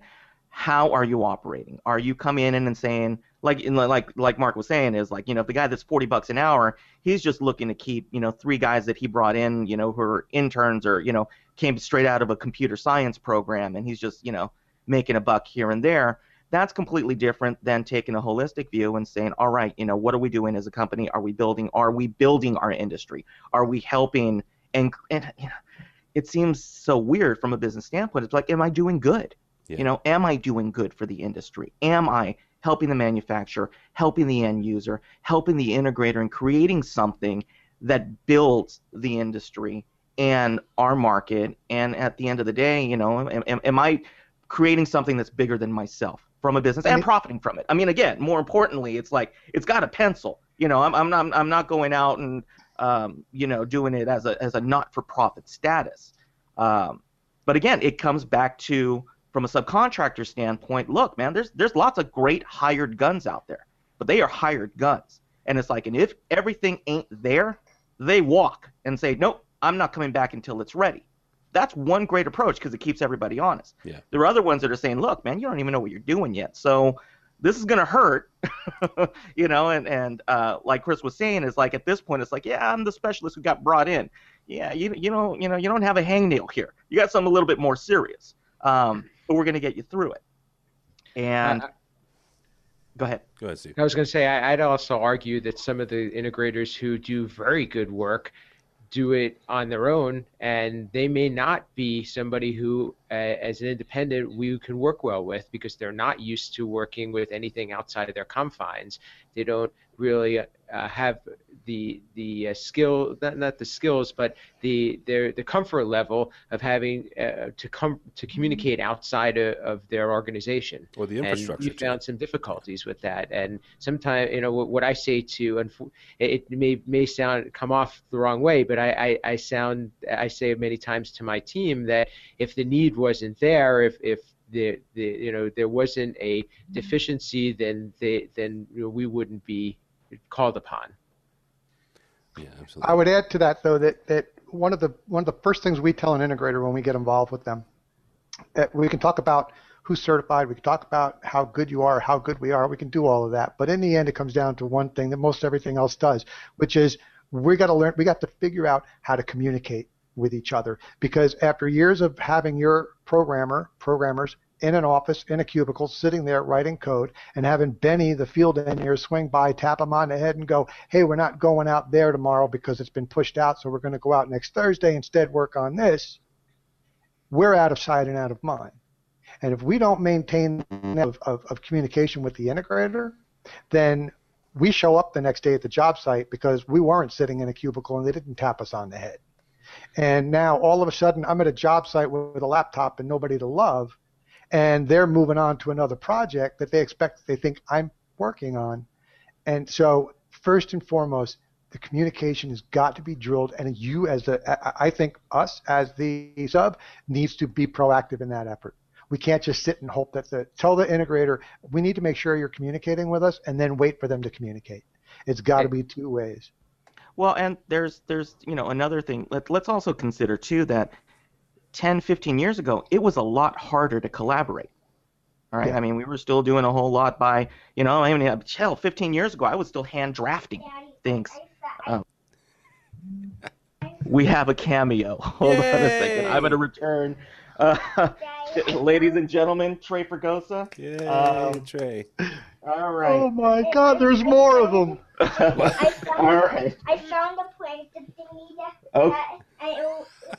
how are you operating? Are you coming in and saying like like like Marc was saying is like you know if the guy that's 40 bucks an hour he's just looking to keep you know three guys that he brought in you know who are interns or you know came straight out of a computer science program and he's just you know making a buck here and there that's completely different than taking a holistic view and saying all right you know what are we doing as a company? Are we building are we building our industry? Are we helping and and you know, it seems so weird from a business standpoint. It's like am i doing good? Yeah. you know am i doing good for the industry? Am i helping the manufacturer, helping the end user, helping the integrator, and creating something that builds the industry and our market. And at the end of the day, you know, am, am I creating something that's bigger than myself from a business and profiting from it? I mean, again, more importantly, it's like it's got a pencil. You know, I'm I'm not I'm not going out and um, you know doing it as a as a not-for-profit status. Um, but again, it comes back to from a subcontractor standpoint, look, man, there's there's lots of great hired guns out there, but they are hired guns. And it's like, and if everything ain't there, they walk and say, nope, I'm not coming back until it's ready. That's one great approach because it keeps everybody honest. Yeah. There are other ones that are saying, look, man, you don't even know what you're doing yet, so this is gonna hurt, (laughs) you know. And and uh, like Chris was saying, is like at this point, it's like, yeah, I'm the specialist who got brought in. Yeah, you you know you know you don't have a hangnail here. You got something a little bit more serious. Um, but we're going to get you through it. And uh, go ahead. Go ahead, Steve. I was going to say I, would also argue that some of the integrators who do very good work do it on their own, and they may not be somebody who, uh, as an independent, we can work well with because they're not used to working with anything outside of their confines. They don't really uh, have the the uh, skill not, not the skills but the their the comfort level of having uh, to come to communicate outside of, of, their organization or the infrastructure. And we found some difficulties with that, and sometimes you know what, what I say to and it may may sound come off the wrong way, but I, I I sound I say many times to my team that if the need wasn't there, if if the, the you know there wasn't a deficiency, then they then you know, we wouldn't be called upon. Yeah, absolutely. I would add to that though that, that one of the one of the first things we tell an integrator when we get involved with them, that we can talk about who's certified, we can talk about how good you are, how good we are, we can do all of that. But in the end, it comes down to one thing that most everything else does, which is we got to learn, we got to figure out how to communicate with each other because after years of having your programmer programmers in an office in a cubicle sitting there writing code and having Benny the field engineer swing by tap him on the head and go hey we're not going out there tomorrow because it's been pushed out so we're going to go out next Thursday instead work on this. We're out of sight and out of mind. And if we don't maintain of, of, of communication with the integrator then we show up the next day at the job site because we weren't sitting in a cubicle and they didn't tap us on the head. And now all of a sudden, I'm at a job site with a laptop and nobody to love, and they're moving on to another project that they expect, they think I'm working on. And so, first and foremost, the communication has got to be drilled, and you, as the, I think us as the sub, needs to be proactive in that effort. We can't just sit and hope that the tell the integrator we need to make sure you're communicating with us, and then wait for them to communicate. It's got to be two ways. Well, and there's there's you know another thing. Let, let's also consider too that 10, 15 years ago, it was a lot harder to collaborate. All right. Yeah. I mean, we were still doing a whole lot by, you know, I mean, hell, 15 years ago, I was still hand drafting things. Um, we have a cameo. (laughs) Hold Yay! on a second. I'm going to return. Uh, (laughs) ladies and gentlemen, Trey Fregosa. Yay, um, Trey. All right. Oh my God, there's more of them. (laughs) I found, All right. I found the plankton thingy that, okay. that I, it, it,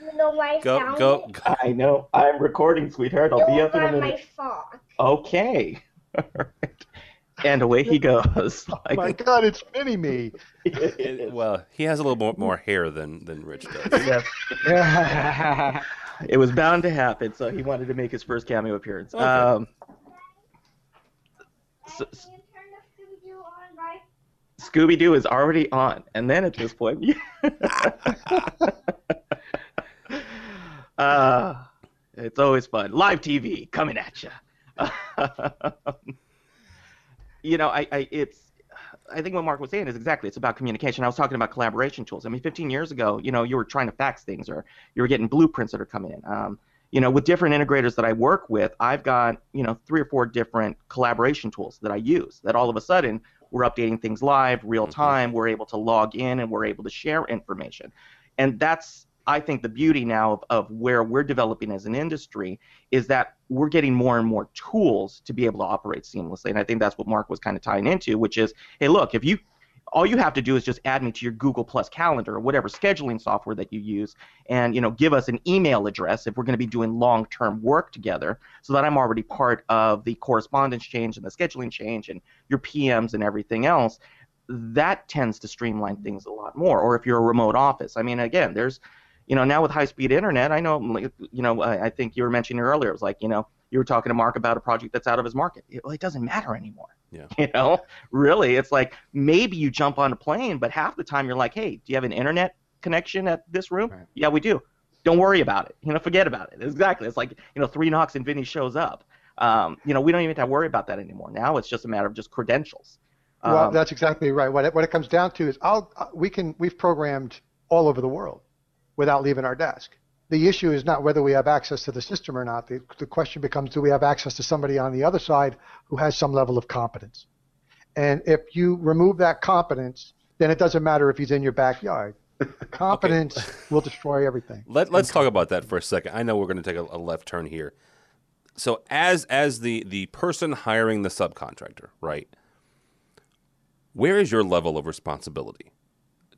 you know why I go, found go, it? go. I know. I'm recording, sweetheart. I'll be up in a minute. my fault. Okay. (laughs) All right. And away he goes. (laughs) oh my God, it's mini me. (laughs) It, well, he has a little more, more hair than than Rich does. Yes. it was bound to happen, so he wanted to make his first cameo appearance. Okay. Um, so, Scooby Doo is already on, and then at this point, (laughs) uh, it's always fun. Live TV coming at you. (laughs) you know, I, I, it's, I think what Marc was saying is exactly. It's about communication. I was talking about collaboration tools. I mean, 15 years ago, you know, you were trying to fax things, or you were getting blueprints that are coming in. Um, you know, with different integrators that I work with, I've got, you know, three or four different collaboration tools that I use that all of a sudden we're updating things live, real mm-hmm. time, we're able to log in and we're able to share information. And that's, I think, the beauty now of, of where we're developing as an industry is that we're getting more and more tools to be able to operate seamlessly. And I think that's what Marc was kind of tying into, which is, hey, look, if you all you have to do is just add me to your Google Plus calendar or whatever scheduling software that you use, and you know, give us an email address if we're going to be doing long-term work together, so that I'm already part of the correspondence change and the scheduling change and your PMs and everything else. That tends to streamline things a lot more. Or if you're a remote office, I mean, again, there's, you know, now with high-speed internet, I know, you know, I think you were mentioning earlier, it was like, you know, you were talking to Marc about a project that's out of his market. It, well, it doesn't matter anymore. Yeah. (laughs) You know, really, it's like maybe you jump on a plane, but half the time you're like, hey, do you have an internet connection at this room? Right. Yeah, we do. Don't worry about it. You know, forget about it. Exactly. It's like you know, three knocks and Vinny shows up. Um, you know, we don't even have to worry about that anymore. Now it's just a matter of just credentials. Um, well, that's exactly right. What it, what it comes down to is, I'll, uh, we can we've programmed all over the world without leaving our desk the issue is not whether we have access to the system or not. The, the question becomes do we have access to somebody on the other side who has some level of competence? And if you remove that competence, then it doesn't matter if he's in your backyard. (laughs) Competence okay. will destroy everything. Let, us talk about that for a second. I know we're going to take a, a left turn here. So as as the the person hiring the subcontractor, right? Where is your level of responsibility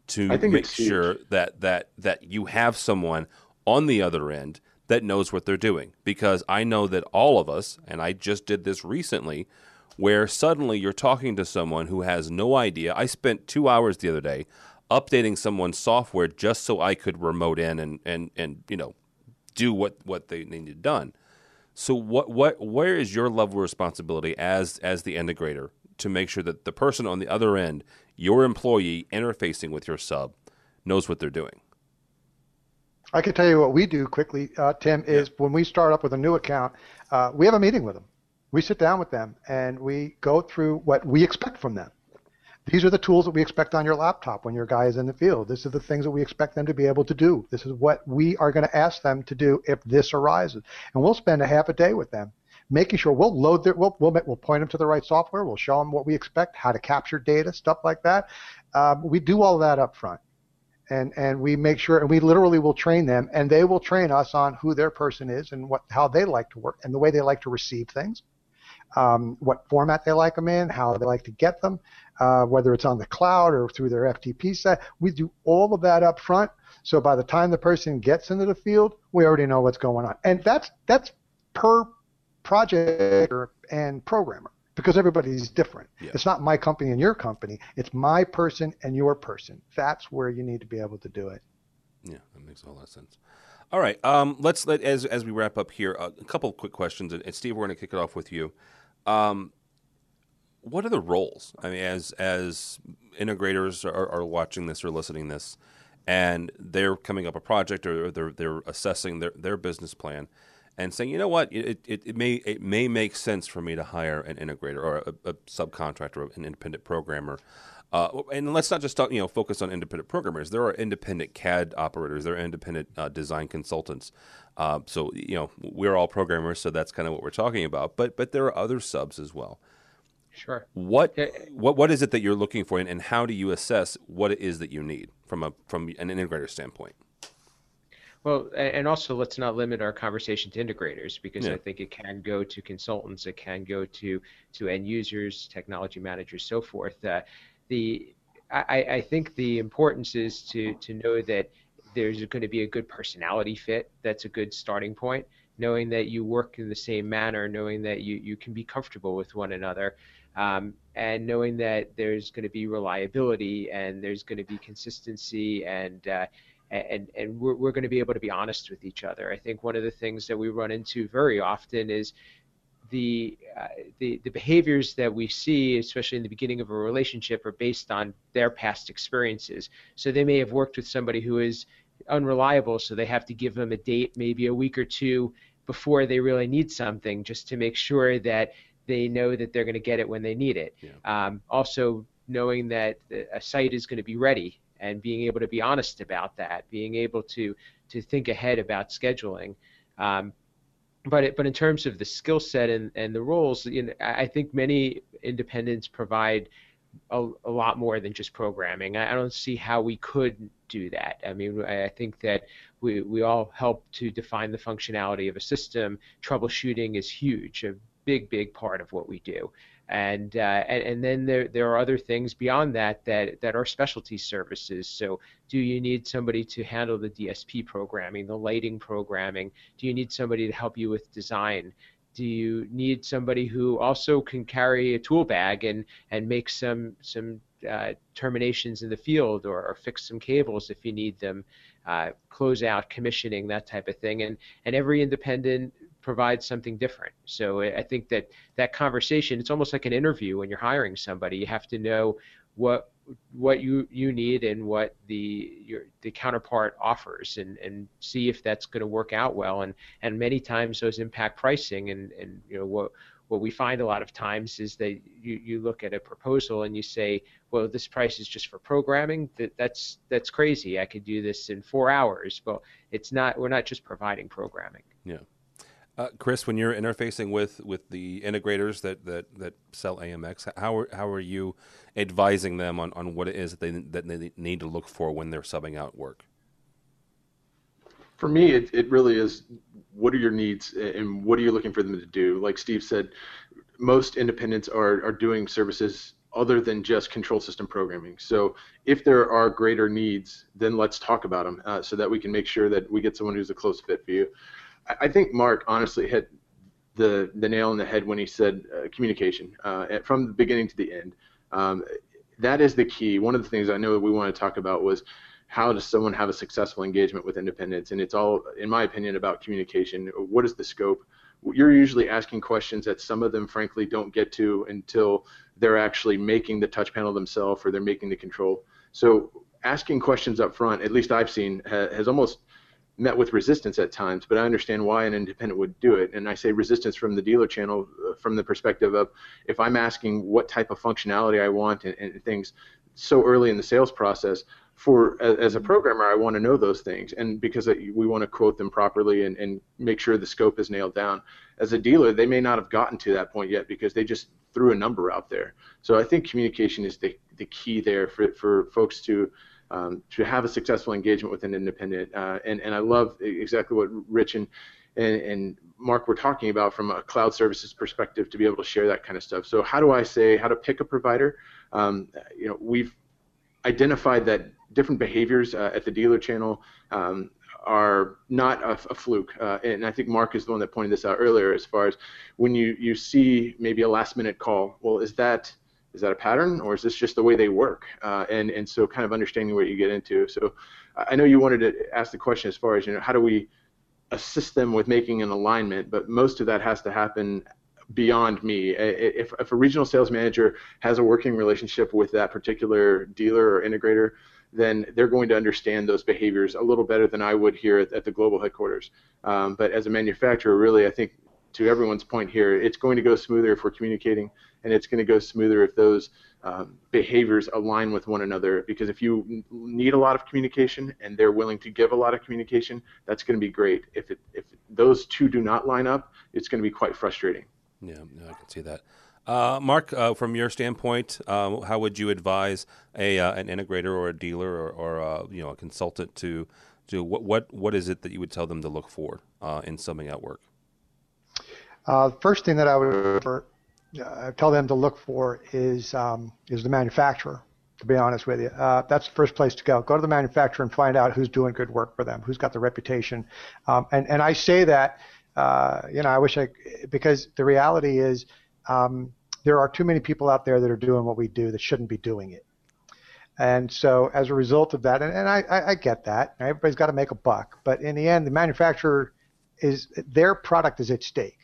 to make sure that that that you have someone on the other end that knows what they're doing. Because I know that all of us, and I just did this recently, where suddenly you're talking to someone who has no idea. I spent two hours the other day updating someone's software just so I could remote in and, and, and you know do what, what they needed done. So what what where is your level of responsibility as as the integrator to make sure that the person on the other end, your employee interfacing with your sub, knows what they're doing? I can tell you what we do quickly, uh, Tim, is yeah. when we start up with a new account, uh, we have a meeting with them. We sit down with them and we go through what we expect from them. These are the tools that we expect on your laptop when your guy is in the field. This is the things that we expect them to be able to do. This is what we are going to ask them to do if this arises. And we'll spend a half a day with them making sure we'll load their, we'll, we'll, we'll point them to the right software. We'll show them what we expect, how to capture data, stuff like that. Um, we do all that up front. And, and we make sure, and we literally will train them, and they will train us on who their person is and what, how they like to work and the way they like to receive things, um, what format they like them in, how they like to get them, uh, whether it's on the cloud or through their FTP set. We do all of that up front. So by the time the person gets into the field, we already know what's going on. And that's that's per project and programmer because everybody's different. Yeah. It's not my company and your company. It's my person and your person. That's where you need to be able to do it. Yeah, that makes a lot of sense. All right, um, let's let as as we wrap up here, uh, a couple of quick questions, and, and Steve, we're going to kick it off with you. Um, what are the roles? I mean, as as integrators are, are watching this or listening this, and they're coming up a project or they're they're assessing their their business plan and saying, you know what, it, it, it, may it may make sense for me to hire an integrator or a, a subcontractor, an independent programmer. Uh, and let's not just talk, you know focus on independent programmers. There are independent CAD operators. There are independent uh, design consultants. Uh, so you know we're all programmers, so that's kind of what we're talking about. But but there are other subs as well. Sure. What what what is it that you're looking for, and, and how do you assess what it is that you need from a from an integrator standpoint? Well, and also let's not limit our conversation to integrators because yeah. I think it can go to consultants, it can go to to end users, technology managers, so forth. Uh, the I, I think the importance is to to know that there's going to be a good personality fit. That's a good starting point. Knowing that you work in the same manner, knowing that you, you can be comfortable with one another, um, and knowing that there's going to be reliability and there's going to be consistency and uh, and and we're, we're going to be able to be honest with each other. I think one of the things that we run into very often is the, uh, the the behaviors that we see, especially in the beginning of a relationship, are based on their past experiences. So they may have worked with somebody who is unreliable, so they have to give them a date, maybe a week or two before they really need something, just to make sure that they know that they're going to get it when they need it. Yeah. Um, also, knowing that a site is going to be ready and being able to be honest about that, being able to to think ahead about scheduling. Um, but it, but in terms of the skill set and, and the roles, you know, I think many independents provide a, a, lot more than just programming. I, I, don't see how we could do that. I mean, I think that we, we all help to define the functionality of a system. Troubleshooting is huge, a big, big part of what we do and, uh, and and then there there are other things beyond that that that are specialty services. So, do you need somebody to handle the DSP programming, the lighting programming? Do you need somebody to help you with design? Do you need somebody who also can carry a tool bag and and make some some uh, terminations in the field or, or, fix some cables if you need them, uh, close out commissioning that type of thing, and and every independent provides something different. So I think that that conversation, it's almost like an interview when you're hiring somebody. You have to know what what you you need and what the your the counterpart offers and and see if that's going to work out well and and many times those impact pricing and and you know what what we find a lot of times is that you, you look at a proposal and you say, well, this price is just for programming. That, that's that's crazy. I could do this in four hours. Well, it's not. We're not just providing programming. Yeah. Uh, Chris, when you're interfacing with, with the integrators that, that, that sell AMX, how are, how are you advising them on, on what it is that they, that they need to look for when they're subbing out work? For me, it, it really is what are your needs and what are you looking for them to do? Like Steve said, most independents are, are doing services other than just control system programming. So if there are greater needs, then let's talk about them uh, so that we can make sure that we get someone who's a close fit for you. I think Marc honestly hit the the nail on the head when he said uh, communication uh, from the beginning to the end. Um, that is the key. One of the things I know that we want to talk about was how does someone have a successful engagement with independents, And it's all, in my opinion, about communication. What is the scope? You're usually asking questions that some of them, frankly, don't get to until they're actually making the touch panel themselves or they're making the control. So asking questions up front, at least I've seen, has almost met with resistance at times, but I understand why an independent would do it. And I say resistance from the dealer channel uh, from the perspective of if I'm asking what type of functionality I want and, and things so early in the sales process, for as a programmer, I want to know those things, and because we want to quote them properly and, and make sure the scope is nailed down. As a dealer, they may not have gotten to that point yet because they just threw a number out there. So I think communication is the, the key there for, for folks to um, to have a successful engagement with an independent. Uh, and, and I love exactly what Rich and, and, and Marc were talking about from a cloud services perspective to be able to share that kind of stuff. So how do I say how to pick a provider? Um, you know, we've identified that different behaviors uh, at the dealer channel um, are not a, a fluke. Uh, and I think Marc is the one that pointed this out earlier as far as when you, you see maybe a last minute call, well, is that is that a pattern or is this just the way they work? Uh, and and so kind of understanding what you get into. So I know you wanted to ask the question as far as you know how do we assist them with making an alignment, but most of that has to happen beyond me. If, if a regional sales manager has a working relationship with that particular dealer or integrator, then they're going to understand those behaviors a little better than I would here at, at the global headquarters. Um, but as a manufacturer, really, I think to everyone's point here, it's going to go smoother if we're communicating, and it's going to go smoother if those um, behaviors align with one another. Because if you need a lot of communication and they're willing to give a lot of communication, that's going to be great. If it, if those two do not line up, it's going to be quite frustrating. Yeah, I can see that. Uh, Marc, uh, from your standpoint, uh, how would you advise a uh, an integrator or a dealer or, or uh, you know a consultant to do what what what is it that you would tell them to look for uh, in summing out work? The first thing that I would tell them to look for is um, is the manufacturer. To be honest with you, that's the first place to go. Go to the manufacturer and find out who's doing good work for them, who's got the reputation. Um, and and I say that you know I wish I because the reality is. Um, there are too many people out there that are doing what we do that shouldn't be doing it. And so as a result of that, and, and I, I, I get that, everybody's got to make a buck, but in the end, the manufacturer is their product is at stake.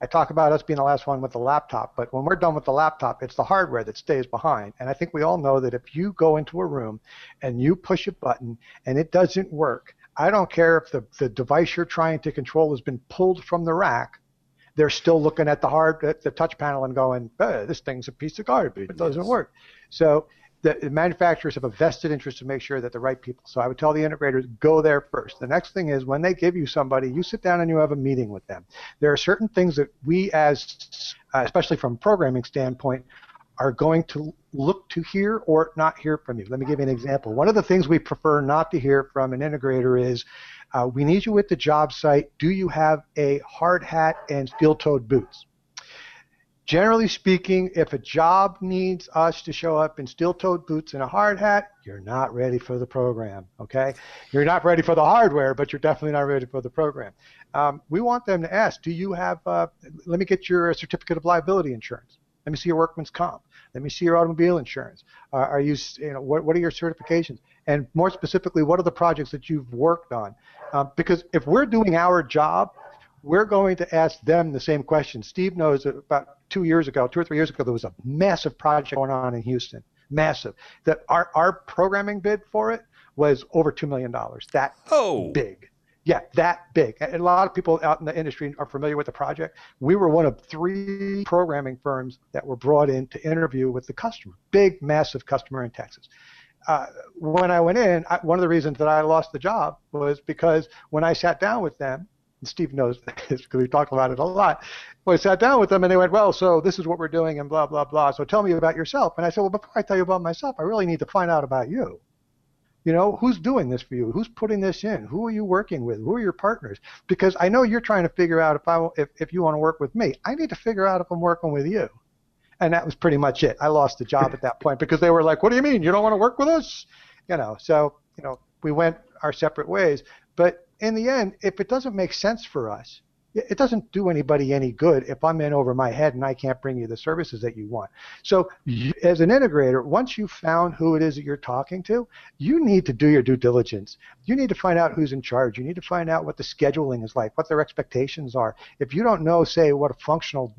I talk about us being the last one with the laptop, but when we're done with the laptop, it's the hardware that stays behind. And I think we all know that if you go into a room and you push a button and it doesn't work, I don't care if the, the device you're trying to control has been pulled from the rack they're still looking at the hard at the touch panel and going, eh, "This thing's a piece of garbage. It doesn't yes. work." So the, manufacturers have a vested interest to make sure that the right people. So I would tell the integrators, go there first. The next thing is when they give you somebody, you sit down and you have a meeting with them. There are certain things that we, as uh, especially from a programming standpoint, are going to look to hear or not hear from you. Let me give you an example. One of the things we prefer not to hear from an integrator is uh, we need you at the job site. Do you have a hard hat and steel-toed boots? Generally speaking, if a job needs us to show up in steel-toed boots and a hard hat, you're not ready for the program. Okay, you're not ready for the hardware, but you're definitely not ready for the program. Um, we want them to ask, do you have? Uh, let me get your certificate of liability insurance. Let me see your workman's comp. Let me see your automobile insurance. Uh, are you, you know, what, what are your certifications? And more specifically, what are the projects that you've worked on? Uh, because if we're doing our job, we're going to ask them the same question. Steve knows that about two years ago, two or three years ago, there was a massive project going on in Houston. Massive. That our, our programming bid for it was over $2 million. That oh. big. Yeah, that big. And a lot of people out in the industry are familiar with the project. We were one of three programming firms that were brought in to interview with the customer. Big, massive customer in Texas. Uh, when I went in, I, one of the reasons that I lost the job was because when I sat down with them, and Steve knows (laughs) this because we talked about it a lot. When I sat down with them and they went, well, so this is what we're doing and blah, blah, blah. So tell me about yourself. And I said, well, before I tell you about myself, I really need to find out about you. You know, who's doing this for you? Who's putting this in? Who are you working with? Who are your partners? Because I know you're trying to figure out if I if, if you want to work with me. I need to figure out if I'm working with you. And that was pretty much it. I lost the job at that point because they were like, "What do you mean? You don't want to work with us?" You know. So you know, we went our separate ways. But in the end, if it doesn't make sense for us, it doesn't do anybody any good if I'm in over my head and I can't bring you the services that you want. So, as an integrator, once you've found who it is that you're talking to, you need to do your due diligence. You need to find out who's in charge. You need to find out what the scheduling is like, what their expectations are. If you don't know, say, what a functional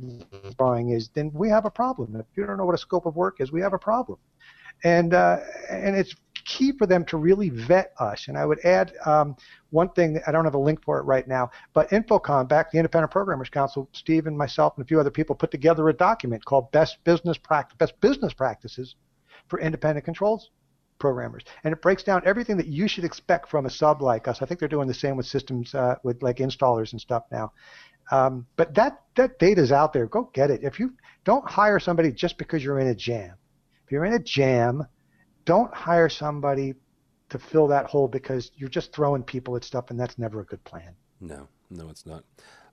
drawing is, then we have a problem. If you don't know what a scope of work is, we have a problem. And uh, and it's key for them to really vet us. And I would add um, one thing, I don't have a link for it right now, but InfoComm, back the Independent Programmers Council, Steve and myself and a few other people put together a document called Best Business, Best Business Practices for Independent Controls programmers. And it breaks down everything that you should expect from a sub like us. I think they're doing the same with systems, uh, with like installers and stuff now. Um, but that, that data is out there. Go get it. If you don't hire somebody just because you're in a jam, if you're in a jam, don't hire somebody to fill that hole because you're just throwing people at stuff, and that's never a good plan. No, no, it's not.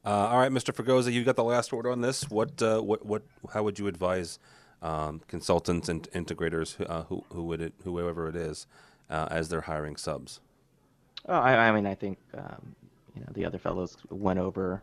Uh, all right, Mr. Fregosa, you've got the last word on this. What, uh, what, what? How would you advise um, consultants and integrators, uh, who, who would it, whoever it is, uh, as they're hiring subs? Oh, I, I mean, I think um, you know the other fellows went over.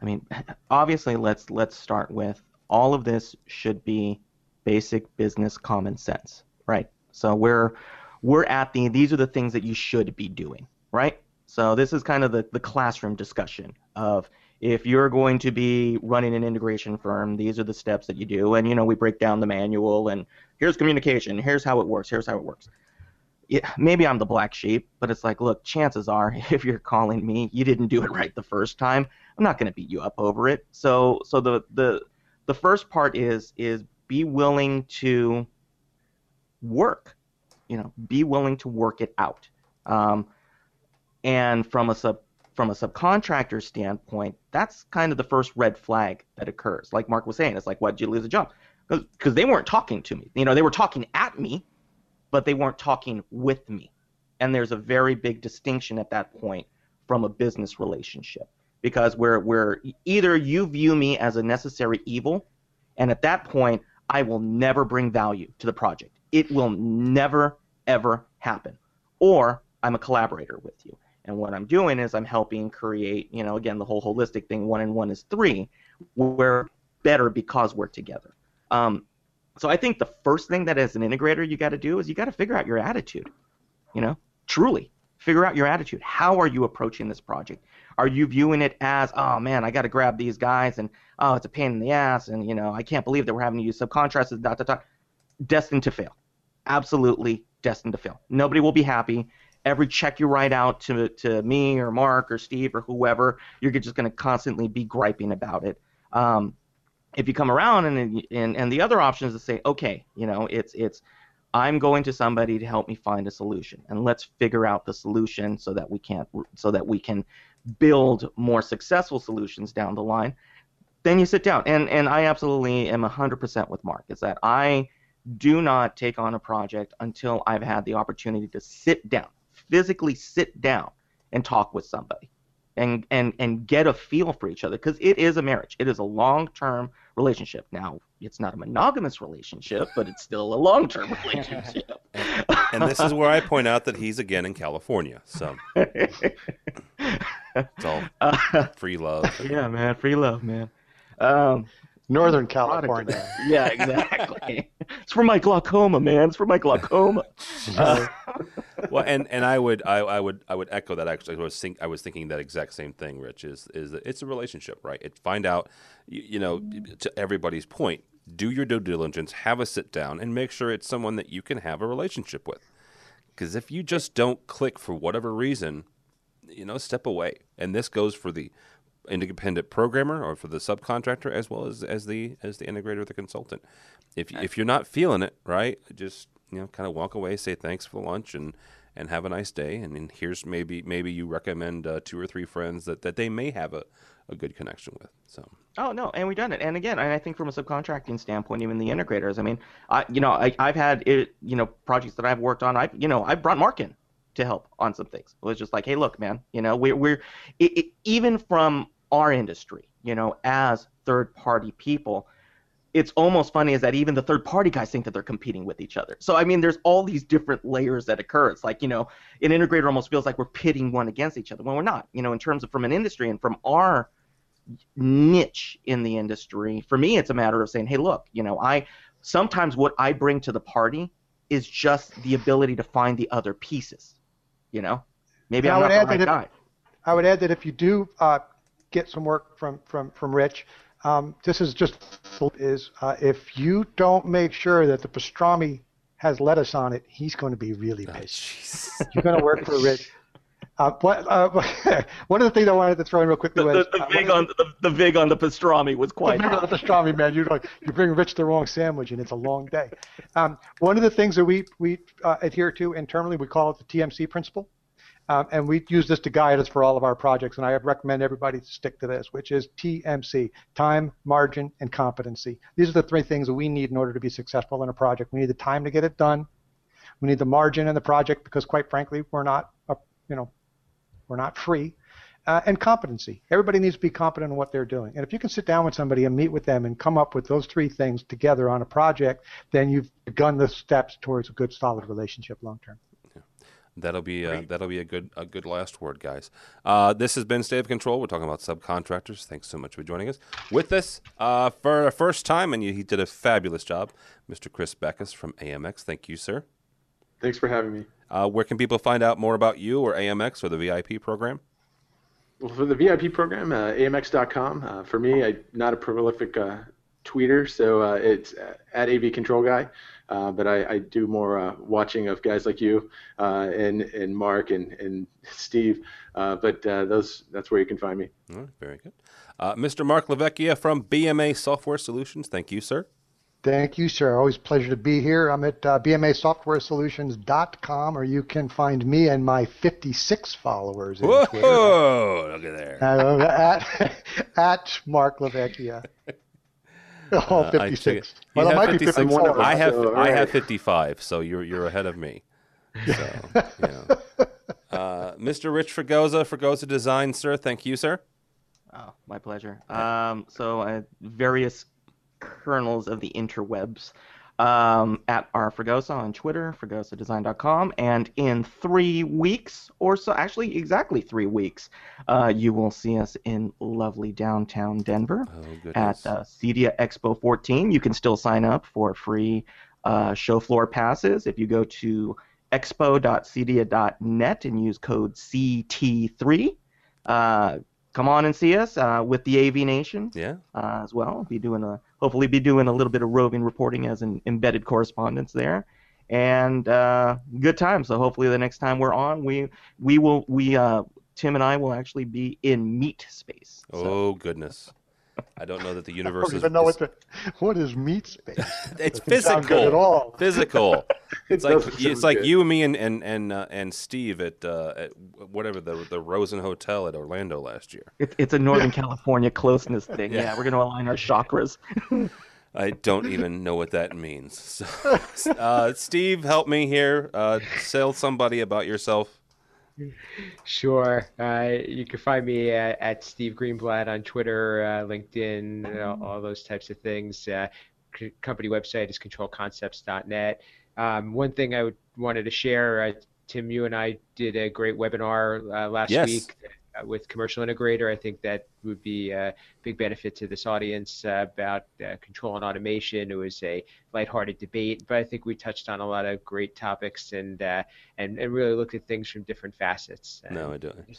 I mean, (laughs) obviously, let's let's start with all of this should be basic business common sense, right? So we're we're at the these are the things that you should be doing, right? So this is kind of the, the classroom discussion of if you're going to be running an integration firm, these are the steps that you do. And you know, we break down the manual and here's communication, here's how it works, here's how it works. Yeah, maybe I'm the black sheep, but it's like, look, chances are (laughs) if you're calling me, you didn't do it right the first time. I'm not going to beat you up over it. So so the the the first part is is be willing to work. You know, be willing to work it out. Um, and from a sub from a subcontractor standpoint, that's kind of the first red flag that occurs. Like Marc was saying, it's like, why did you lose a job? Because they weren't talking to me. You know, they were talking at me, but they weren't talking with me. And there's a very big distinction at that point from a business relationship because we're, we're either you view me as a necessary evil, and at that point, I will never bring value to the project. It will never, ever happen. Or I'm a collaborator with you. And what I'm doing is I'm helping create, you know, again, the whole holistic thing, one and one is three. We're better because we're together. Um, so I think the first thing that as an integrator you got to do is you got to figure out your attitude. You know, truly figure out your attitude. How are you approaching this project? Are you viewing it as, oh man, I got to grab these guys and oh, it's a pain in the ass and you know I can't believe that we're having to use subcontractors. Dot dot dot. Destined to fail. Absolutely destined to fail. Nobody will be happy. Every check you write out to to me or Marc or Steve or whoever, you're just going to constantly be griping about it. Um, if you come around and, and and the other option is to say, okay, you know, it's it's I'm going to somebody to help me find a solution, and let's figure out the solution so that we can so that we can build more successful solutions down the line. Then you sit down, and and I absolutely am 100% with Marc. Is that I do not take on a project until I've had the opportunity to sit down, physically sit down, and talk with somebody, and and and get a feel for each other because it is a marriage. It is a long-term relationship. Now, it's not a monogamous relationship, but it's still a long-term (laughs) relationship. and, and, this is where I point out that he's again in California. So (laughs) it's all free love. (laughs) Yeah, man, free love, man. Um, Northern California. yeah, exactly. (laughs) it's for my glaucoma, man. It's for my glaucoma. (laughs) Uh, well, and, and I would I, I would I would echo that. Actually, I was think I was thinking that exact same thing. Rich is is that it's a relationship, right? It find out, you, you know, to everybody's point. Do your due diligence, have a sit down, and make sure it's someone that you can have a relationship with. Because if you just don't click for whatever reason, you know, step away. And this goes for the independent programmer or for the subcontractor as well as, as the as the integrator or the consultant. If if you're not feeling it, right, just you know, kind of walk away, say thanks for lunch and and have a nice day. And then here's maybe maybe you recommend uh, two or three friends that, that they may have a, a good connection with. So. Oh no, and we've done it. And again, and I think from a subcontracting standpoint, even the integrators. I mean, I you know I, I've had it you know projects that I've worked on. I you know I've brought Marc in to help on some things. It was just like, hey, look, man, you know, we're we're it, it, even from our industry, you know, as third party people, it's almost funny is that even the third party guys think that they're competing with each other. So I mean, there's all these different layers that occur. It's like you know, an integrator almost feels like we're pitting one against each other when we're not. You know, in terms of from an industry and from our niche in the industry. For me, it's a matter of saying, hey, look, you know, I sometimes what I bring to the party is just the ability to find the other pieces. You know, maybe I'm not the right guy. If, I would add that if you do uh, get some work from from from Rich, um, this is just is uh, if you don't make sure that the pastrami has lettuce on it, he's going to be really oh, pissed. Oh, You're going to work for Rich. (laughs) Uh, what, uh, (laughs) one of the things I wanted to throw in real quickly was the, the, the vig on the, the vig on the pastrami was quite. The vig on the pastrami, man. You like you bring Rich the wrong sandwich, and it's a long day. Um, one of the things that we we uh, adhere to internally, we call it the TMC principle. Um, and we use this to guide us for all of our projects, and I recommend everybody to stick to this, which is TMC, time, margin, and competency. These are the three things that we need in order to be successful in a project. We need the time to get it done. We need the margin in the project because, quite frankly, we're not, a, you know, we're not free. Uh, and competency. Everybody needs to be competent in what they're doing. And if you can sit down with somebody and meet with them and come up with those three things together on a project, then you've begun the steps towards a good, solid relationship long term. That'll be uh, that'll be a good a good last word, guys. Uh, this has been State of Control. We're talking about subcontractors. Thanks so much for joining us. With us uh, for the first time, and you, he did a fabulous job, Mr. Chris Backus from AMX. Thank you, sir. Thanks for having me. Uh, where can people find out more about you or AMX or the VIP program? Well, for the VIP program, uh, AMX.com. Uh, for me, I'm not a prolific tweeter, so it's at AV Control Guy. Uh, but I, I, do more uh, watching of guys like you uh, and and Marc and and Steve. Uh, but uh, those that's where you can find me. very good, Mr. Marc LaVechia from BMA Software Solutions. Thank you, sir. Thank you, sir. Always a pleasure to be here. I'm at uh, bmasoftwaresolutions.com, or you can find me and my 56 followers. Whoa! Twitter. Look at there. at, (laughs) at Marc LaVechia. (laughs) (laughs) Oh, 56. Uh, well, I might 56. be 54. I have so, I have 55, so you're you're ahead of me. So, (laughs) you know. uh, Mr. Rich Fregosa, Fregosa Design, sir. Thank you, sir. Oh, my pleasure. Um, so, uh, various kernels of the interwebs um, at R Fregosa on Twitter, FregosaDesign.com. and in three weeks or so, actually exactly three weeks, uh, you will see us in lovely downtown Denver oh, at uh, CEDIA Expo 14. You can still sign up for free uh, show floor passes if you go to expo.cedia.net and use code CT3. Come on and see us uh, with the AV Nation. Yeah. Uh, as well. Be doing a hopefully be doing a little bit of roving reporting as an embedded correspondence there, and uh, good time. So hopefully the next time we're on, we we will we uh, Tim and I will actually be in meet space. So. Oh goodness. I don't know that the universe I don't even know what, the, what is meat space. it's physical. At all. Physical. It's it like (laughs) it's like you and me and and and, uh, and Steve at, uh, at whatever the the Rosen Hotel at Orlando last year. It, it's a Northern California closeness thing. Yeah, yeah we're going to align our chakras. (laughs) I don't even know what that means. (laughs) So, uh, Steve, help me here. Uh, tell somebody about yourself. Sure. Uh, you can find me at, at, Steve Greenblatt on Twitter, uh, LinkedIn, all, all, those types of things. Uh, c- company website is controlconcepts.net. Um, one thing I would, wanted to share, uh, Tim, you and I did a great webinar uh, last yes. week uh, with Commercial Integrator. I think that would be a big benefit to this audience uh, about uh, control and automation. It was a lighthearted debate, but I think we touched on a lot of great topics and uh, and, and really looked at things from different facets. No, I don't.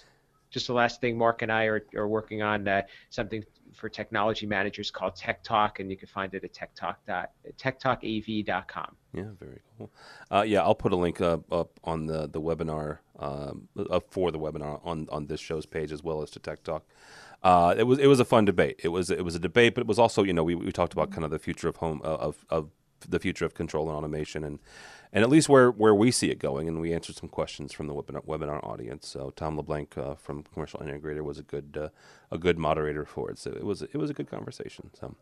Just the last thing, Marc and I are, are working on uh, something for technology managers called Tech Talk, and you can find it at techtalk techtalkav.com. Yeah, very cool. Uh, yeah, I'll put a link up, up on the the webinar um, uh, for the webinar on on this show's page as well as to Tech Talk. Uh, it was it was a fun debate. It was it was a debate, but it was also you know we, we talked about kind of the future of home uh, of of the future of control and automation and and at least where, where we see it going. And we answered some questions from the webinar, webinar audience. So Tom LeBlanc uh, from Commercial Integrator was a good uh, a good moderator for it. So it was it was a good conversation. So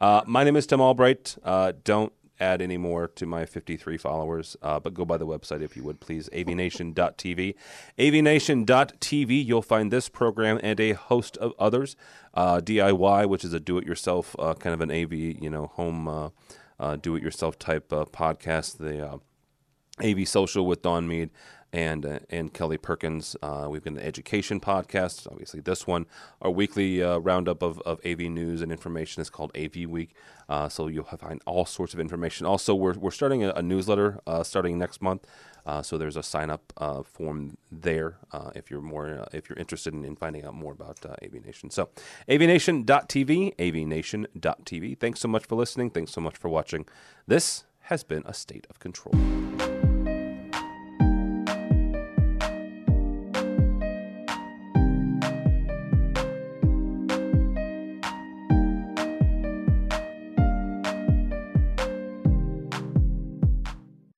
uh, my name is Tim Albright. Don't add any more to my 53 followers, uh, but go by the website if you would please, avnation.tv. avnation.tv, (laughs) you'll find this program and a host of others. Uh, DIY, which is a do-it-yourself uh, kind of an AV, you know, home uh, uh, do-it-yourself type podcast. The AV Social with Don Mead and uh, and Kelly Perkins. Uh, we've got an education podcast, obviously this one. Our weekly uh, roundup of, of AV news and information is called AV Week. Uh, so you'll find all sorts of information. Also, we're, we're starting a, a newsletter uh, starting next month. Uh, so there's a sign up form there if you're more if you're interested in, in finding out more about AV Nation. So avnation.tv, avnation.tv. Thanks so much for listening. Thanks so much for watching. This has been a state of control.